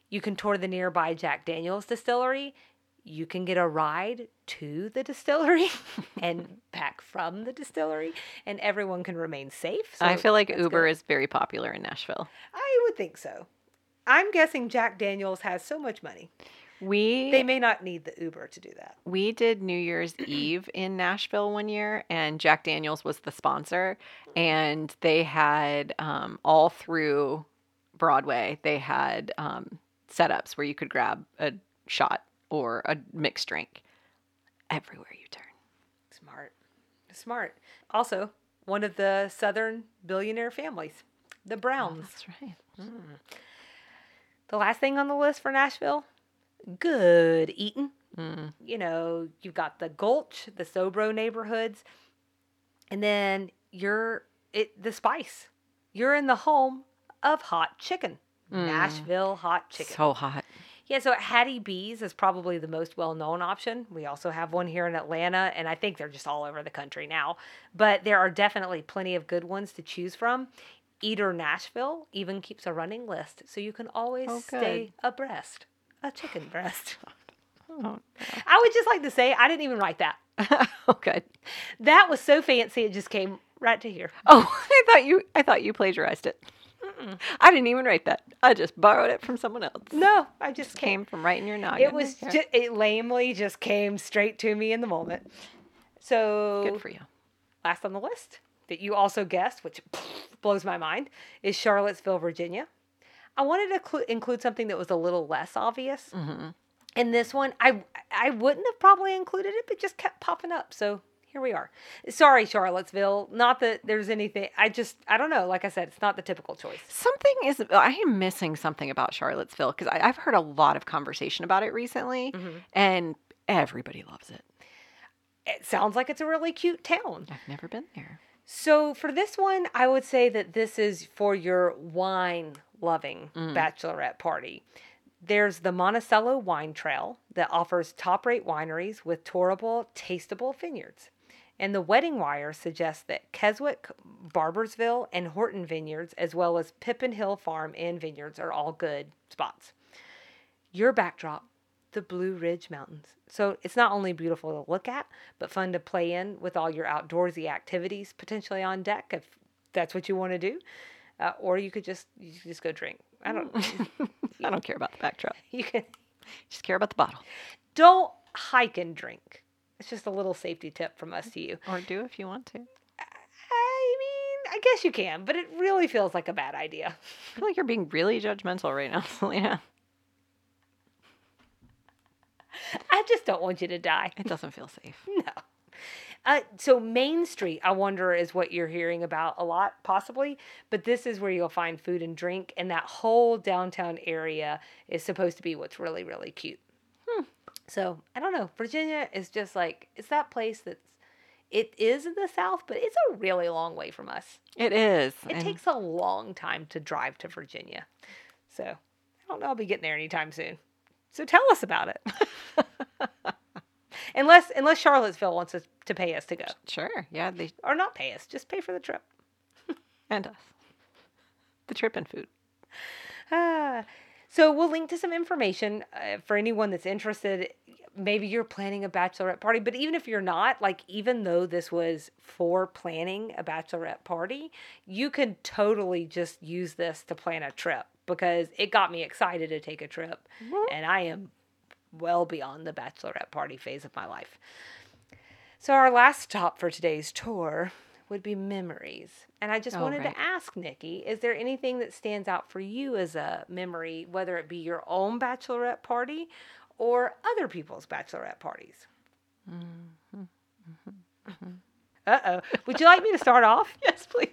You can tour the nearby Jack Daniels distillery. You can get a ride to the distillery and back from the distillery, and everyone can remain safe. I feel like Uber good. is very popular in Nashville. I would think so. I'm guessing Jack Daniels has so much money. We They may not need the Uber to do that. we did New Year's Eve in Nashville one year, and Jack Daniels was the sponsor, and they had um, all through Broadway. They had um, setups where you could grab a shot or a mixed drink everywhere you turn. Smart. Smart. Also, one of the Southern billionaire families, the Browns. That's right. The last thing on the list for Nashville good eating. Mm. You know, you've got the Gulch, the Sobro neighborhoods, and then you're it the spice. You're in the home of hot chicken. Nashville hot chicken. So hot. Yeah, so Hattie B's is probably the most well known option. We also have one here in Atlanta, and I think they're just all over the country now. But there are definitely plenty of good ones to choose from. Eater Nashville even keeps a running list, so you can always Oh, stay abreast. A chicken breast. Oh, I would just like to say, I didn't even write that. oh, good. That was so fancy, it just came right to here. Oh, I thought you I thought you plagiarized it. I didn't even write that. I just borrowed it from someone else. No, I just came. Came from right in your noggin. It was Here. just, it lamely just came straight to me in the moment. So good for you. last on the list that you also guessed, which blows my mind, is Charlottesville, Virginia. I wanted to clu- include something that was a little less obvious. Mm-hmm. In this one, I I wouldn't have probably included it, but just kept popping up. So here we are. Sorry, Charlottesville. Not that there's anything. I just I don't know. Like I said, it's not the typical choice. Something is, I am missing something about Charlottesville because I've heard a lot of conversation about it recently, Mm-hmm. and everybody loves it. It sounds like it's a really cute town. I've never been there. So for this one, I would say that this is for your wine loving bachelorette party. There's the Monticello Wine Trail that offers top rate wineries with tourable, tastable vineyards. And the wedding wire suggests that Keswick, Barboursville, and Horton Vineyards, as well as Pippin Hill Farm and Vineyards, are all good spots. Your backdrop, the Blue Ridge Mountains. So it's not only beautiful to look at, but fun to play in with all your outdoorsy activities potentially on deck if that's what you want to do. Uh, or you could just you could just go drink. I don't. I don't care about the backdrop. you can Just care about the bottle. don't hike and drink. It's just a little safety tip from us to you. Or do if you want to. I mean, I guess you can, but it really feels like a bad idea. I feel like you're being really judgmental right now, Selena. I just don't want you to die. It doesn't feel safe. No. Uh, so Main Street, I wonder, is what you're hearing about a lot, possibly. But this is where you'll find food and drink, and that whole downtown area is supposed to be what's really, really cute. So I don't know. Virginia is just like it's that place that's. It is in the South, but it's a really long way from us. It is. It takes a long time to drive to Virginia. So I don't know I'll be getting there anytime soon. So tell us about it. unless unless Charlottesville wants us to pay us to go. Sure. Yeah. They Or not pay us, just pay for the trip. and us. The trip and food. Ah. So we'll link to some information uh, for anyone that's interested. Maybe you're planning a bachelorette party, but even if you're not, like even though this was for planning a bachelorette party, you could totally just use this to plan a trip because it got me excited to take a trip, and I am well beyond the bachelorette party phase of my life. So our last stop for today's tour would be memories. And I just Oh, wanted right. to ask Nikki, is there anything that stands out for you as a memory, whether it be your own bachelorette party or other people's bachelorette parties? Uh oh. Would you like me to start off? Yes, please.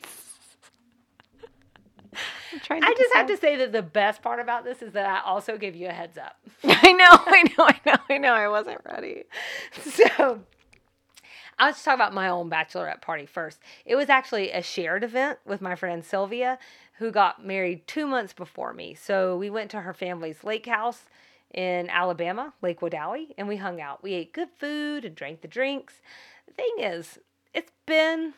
I'm trying to I just have to say that the best part about this is that I also give you a heads up. I know, I know, I know, I know. I wasn't ready. so I'll just talk about my own bachelorette party first. It was actually a shared event with my friend Sylvia, who got married two months before me. So we went to her family's lake house in Alabama, Lake Wedowee, and we hung out. We ate good food and drank the drinks. The thing is, it's been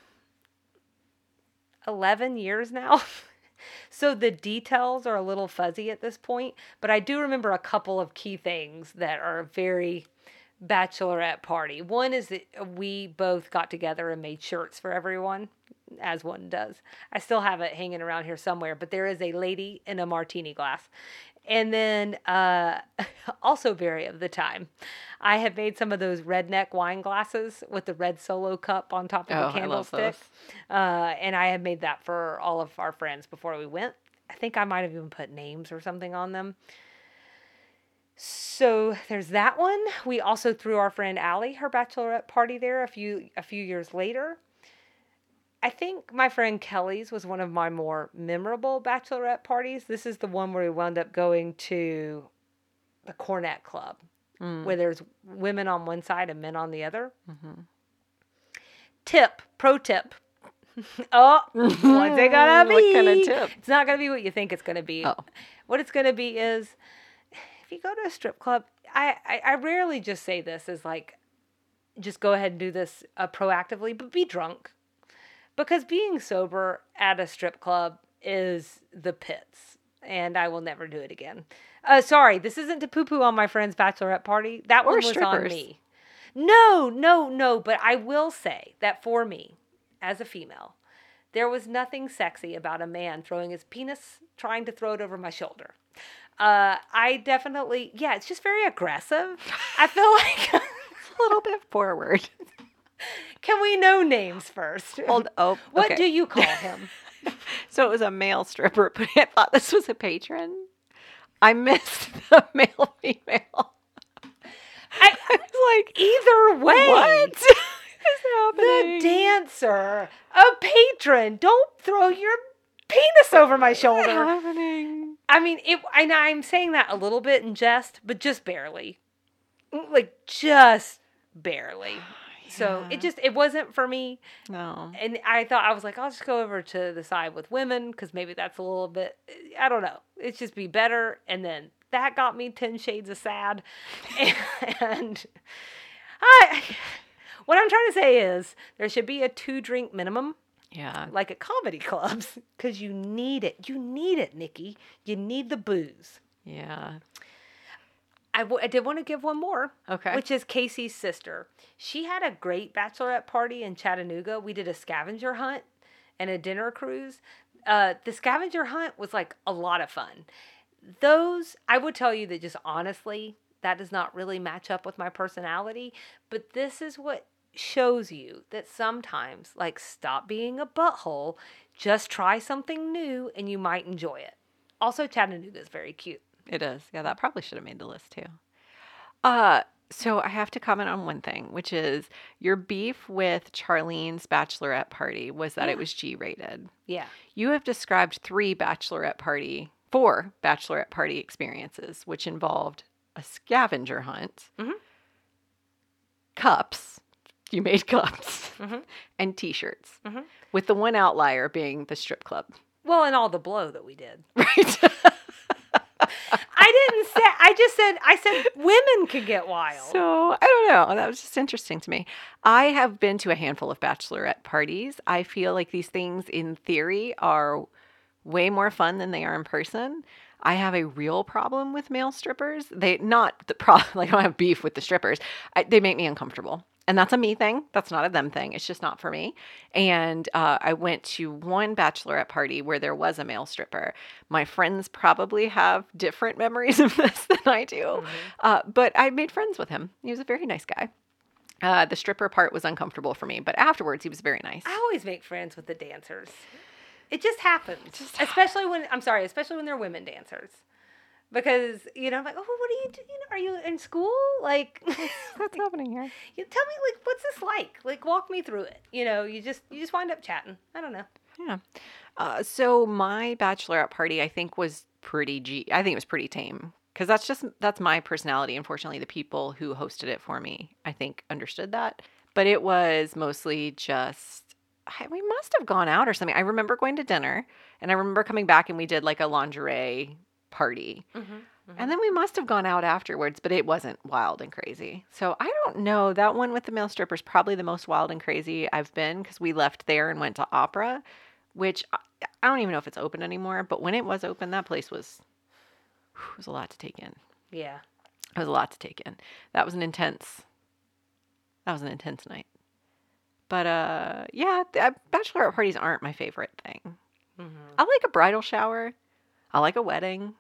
11 years now. so the details are a little fuzzy at this point, but I do remember a couple of key things that are very bachelorette party. One is that we both got together and made shirts for everyone, as one does. I still have it hanging around here somewhere, but there is a lady in a martini glass. And then, uh, also very of the time, I have made some of those redneck wine glasses with the red solo cup on top of Oh, the candlestick. Uh, and I have made that for all of our friends before we went. I think I might have even put names or something on them. So there's that one. We also threw our friend Allie her bachelorette party there a few a few years later. I think my friend Kelly's was one of my more memorable bachelorette parties. This is the one where we wound up going to the Cornet Club, Mm. where there's women on one side and men on the other. Mhm. Tip, pro tip. oh, what's it gonna be? What kind of tip? It's not gonna be what you think it's gonna be. Oh. What it's gonna be is if you go to a strip club, I, I, I rarely just say this as like just go ahead and do this uh, proactively, but be drunk. Because being sober at a strip club is the pits, and I will never do it again. Uh, sorry, this isn't to poo poo on my friend's bachelorette party. That one was on strippers. me. No, no, no, but I will say that for me, as a female, there was nothing sexy about a man throwing his penis, trying to throw it over my shoulder. Uh, I definitely, yeah, it's just very aggressive. I feel like, a little bit forward. can we know names first? Hold, oh, what okay. do you call him? So it was a male stripper, but I thought this was a patron. I missed the male female. I, I was like, either way, what is happening? the dancer, a patron, don't throw your penis over my shoulder. What's happening? I mean, it. And I'm saying that a little bit in jest, but just barely, Mm, like just barely. So it just it wasn't for me, No. and I thought I was like, I'll just go over to the side with women because maybe that's a little bit. I don't know. It's just be better, and then that got me ten shades of sad, and I. What I'm trying to say is there should be a two drink minimum Yeah. like at comedy clubs because you need it. You need it, Nikki. You need the booze. Yeah. I, w- I did want to give one more, Okay. which is Casey's sister. She had a great bachelorette party in Chattanooga. We did a scavenger hunt and a dinner cruise. Uh, the scavenger hunt was like a lot of fun. Those, I would tell you that just honestly, that does not really match up with my personality. But this is what shows you that sometimes, like, stop being a butthole, just try something new and you might enjoy it. Also, Chattanooga is very cute. It is. Yeah, that probably should have made the list too. Uh, So I have to comment on one thing, which is your beef with Charlene's bachelorette party was that Yeah. it was G rated. Yeah. You have described three bachelorette party, four bachelorette party experiences, which involved a scavenger hunt, Mhm. cups. You made cups Mhm. and T-shirts, Mhm. with the one outlier being the strip club. Well, and all the blow that we did. Right. I didn't say. I just said. I said women could get wild. So I don't know. That was just interesting to me. I have been to a handful of bachelorette parties. I feel like these things, in theory, are way more fun than they are in person. I have a real problem with male strippers. They not the problem. Like I don't have beef with the strippers. I, they make me uncomfortable, and that's a me thing. That's not a them thing. It's just not for me. And uh, I went to one bachelorette party where there was a male stripper. My friends probably have different memories of this than I do. Mhm. Uh, but I made friends with him. He was a very nice guy. Uh, the stripper part was uncomfortable for me, but afterwards he was very nice. I always make friends with the dancers. It just happens. just especially when I'm sorry, especially when they're women dancers. Because, you know, I'm like, oh, what are you doing? Are you in school? Like, What's happening here? you tell me, like, what's this like? Like, walk me through it. You know, you just, you just wind up chatting. I don't know. Yeah. Uh, so my bachelorette party, I think, was pretty G. I think it was pretty tame because that's just that's my personality. Unfortunately, the people who hosted it for me, I think, understood that. But it was mostly just I, we must have gone out or something. I remember going to dinner, and I remember coming back and we did like a lingerie party. Mm-hmm. And then we must have gone out afterwards, but it wasn't wild and crazy. So I don't know. That one with the male strippers probably the most wild and crazy I've been because we left there and went to opera, which I, I don't even know if it's open anymore. But when it was open, that place was whew, was a lot to take in. Yeah. It was a lot to take in. That was an intense. That was an intense night. But uh, yeah, uh, bachelorette parties aren't my favorite thing. Mm-hmm. I like a bridal shower. I like a wedding.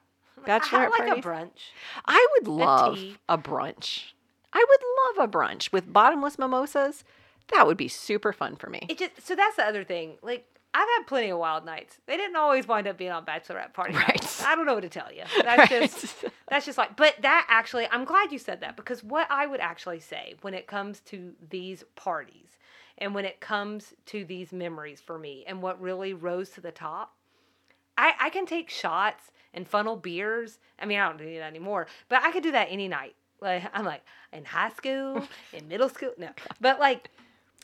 Bachelorette I like parties. a brunch. I would love tea. a brunch. I would love a brunch with bottomless mimosas. That would be super fun for me. It just so that's the other thing. Like I've had plenty of wild nights. They didn't always wind up being on bachelorette party Right. nights. I don't know what to tell you. That's Right. just that's just like. But that actually, I'm glad you said that because what I would actually say when it comes to these parties and when it comes to these memories for me and what really rose to the top, I I can take shots and funnel beers. I mean, I don't do that anymore, but I could do that any night. Like I'm like in high school, in middle school, no, but like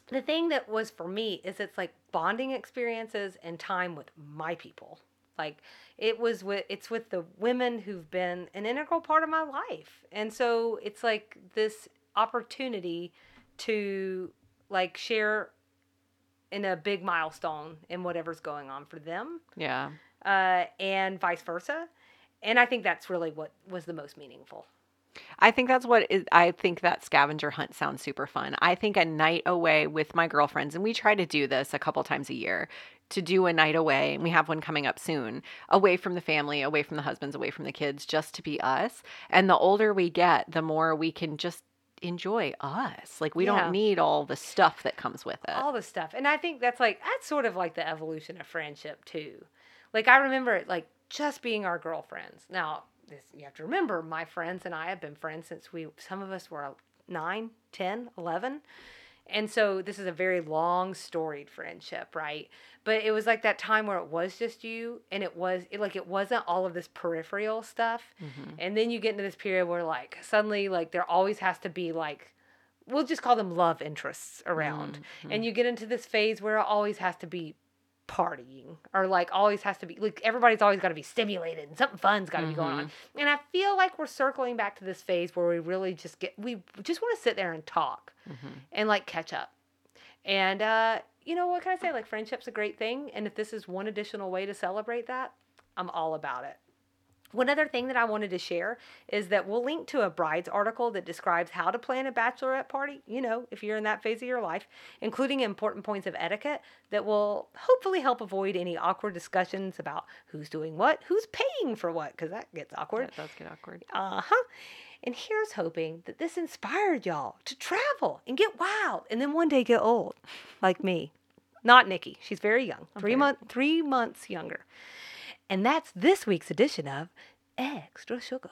the thing that was for me is it's like bonding experiences and time with my people like it was with it's with the women who've been an integral part of my life and so it's like this opportunity to like share in a big milestone in whatever's going on for them yeah. Uh, and vice versa and i think that's really what was the most meaningful I think that's what is, I think that scavenger hunt sounds super fun. I think a night away with my girlfriends, and we try to do this a couple times a year to do a night away, and we have one coming up soon, away from the family, away from the husbands, away from the kids, just to be us. And the older we get, the more we can just enjoy us. Like we Yeah. don't need all the stuff that comes with it. all the stuff and i think that's like that's sort of like the evolution of friendship too like i remember it like just being our girlfriends. Now this you have to remember my friends and i have been friends since we some of us were 9 10 11 and so this is a very long storied friendship right? But it was like that time where it was just you and it was it, like it wasn't all of this peripheral stuff. Mhm. and then you get into this period where like suddenly like there always has to be like we'll just call them love interests around. Mhm. and you get into this phase where it always has to be partying or like always has to be like everybody's always got to be stimulated and something fun's got to be going on. And i feel like we're circling back to this phase where we really just get we just want to sit there and talk Mhm. and like catch up. And uh you know what can i say? Like friendship's a great thing and if this is one additional way to celebrate that i'm all about it one other thing that I wanted to share is that we'll link to a bride's article that describes how to plan a bachelorette party, you know, if you're in that phase of your life, including important points of etiquette that will hopefully help avoid any awkward discussions about who's doing what, who's paying for what, because that gets awkward. That does get awkward. Uh huh. And here's hoping that this inspired y'all to travel and get wild and then one day get old, like me. Not Nikki. She's very young. Three very- month, three months younger. And that's this week's edition of Extra Sugar.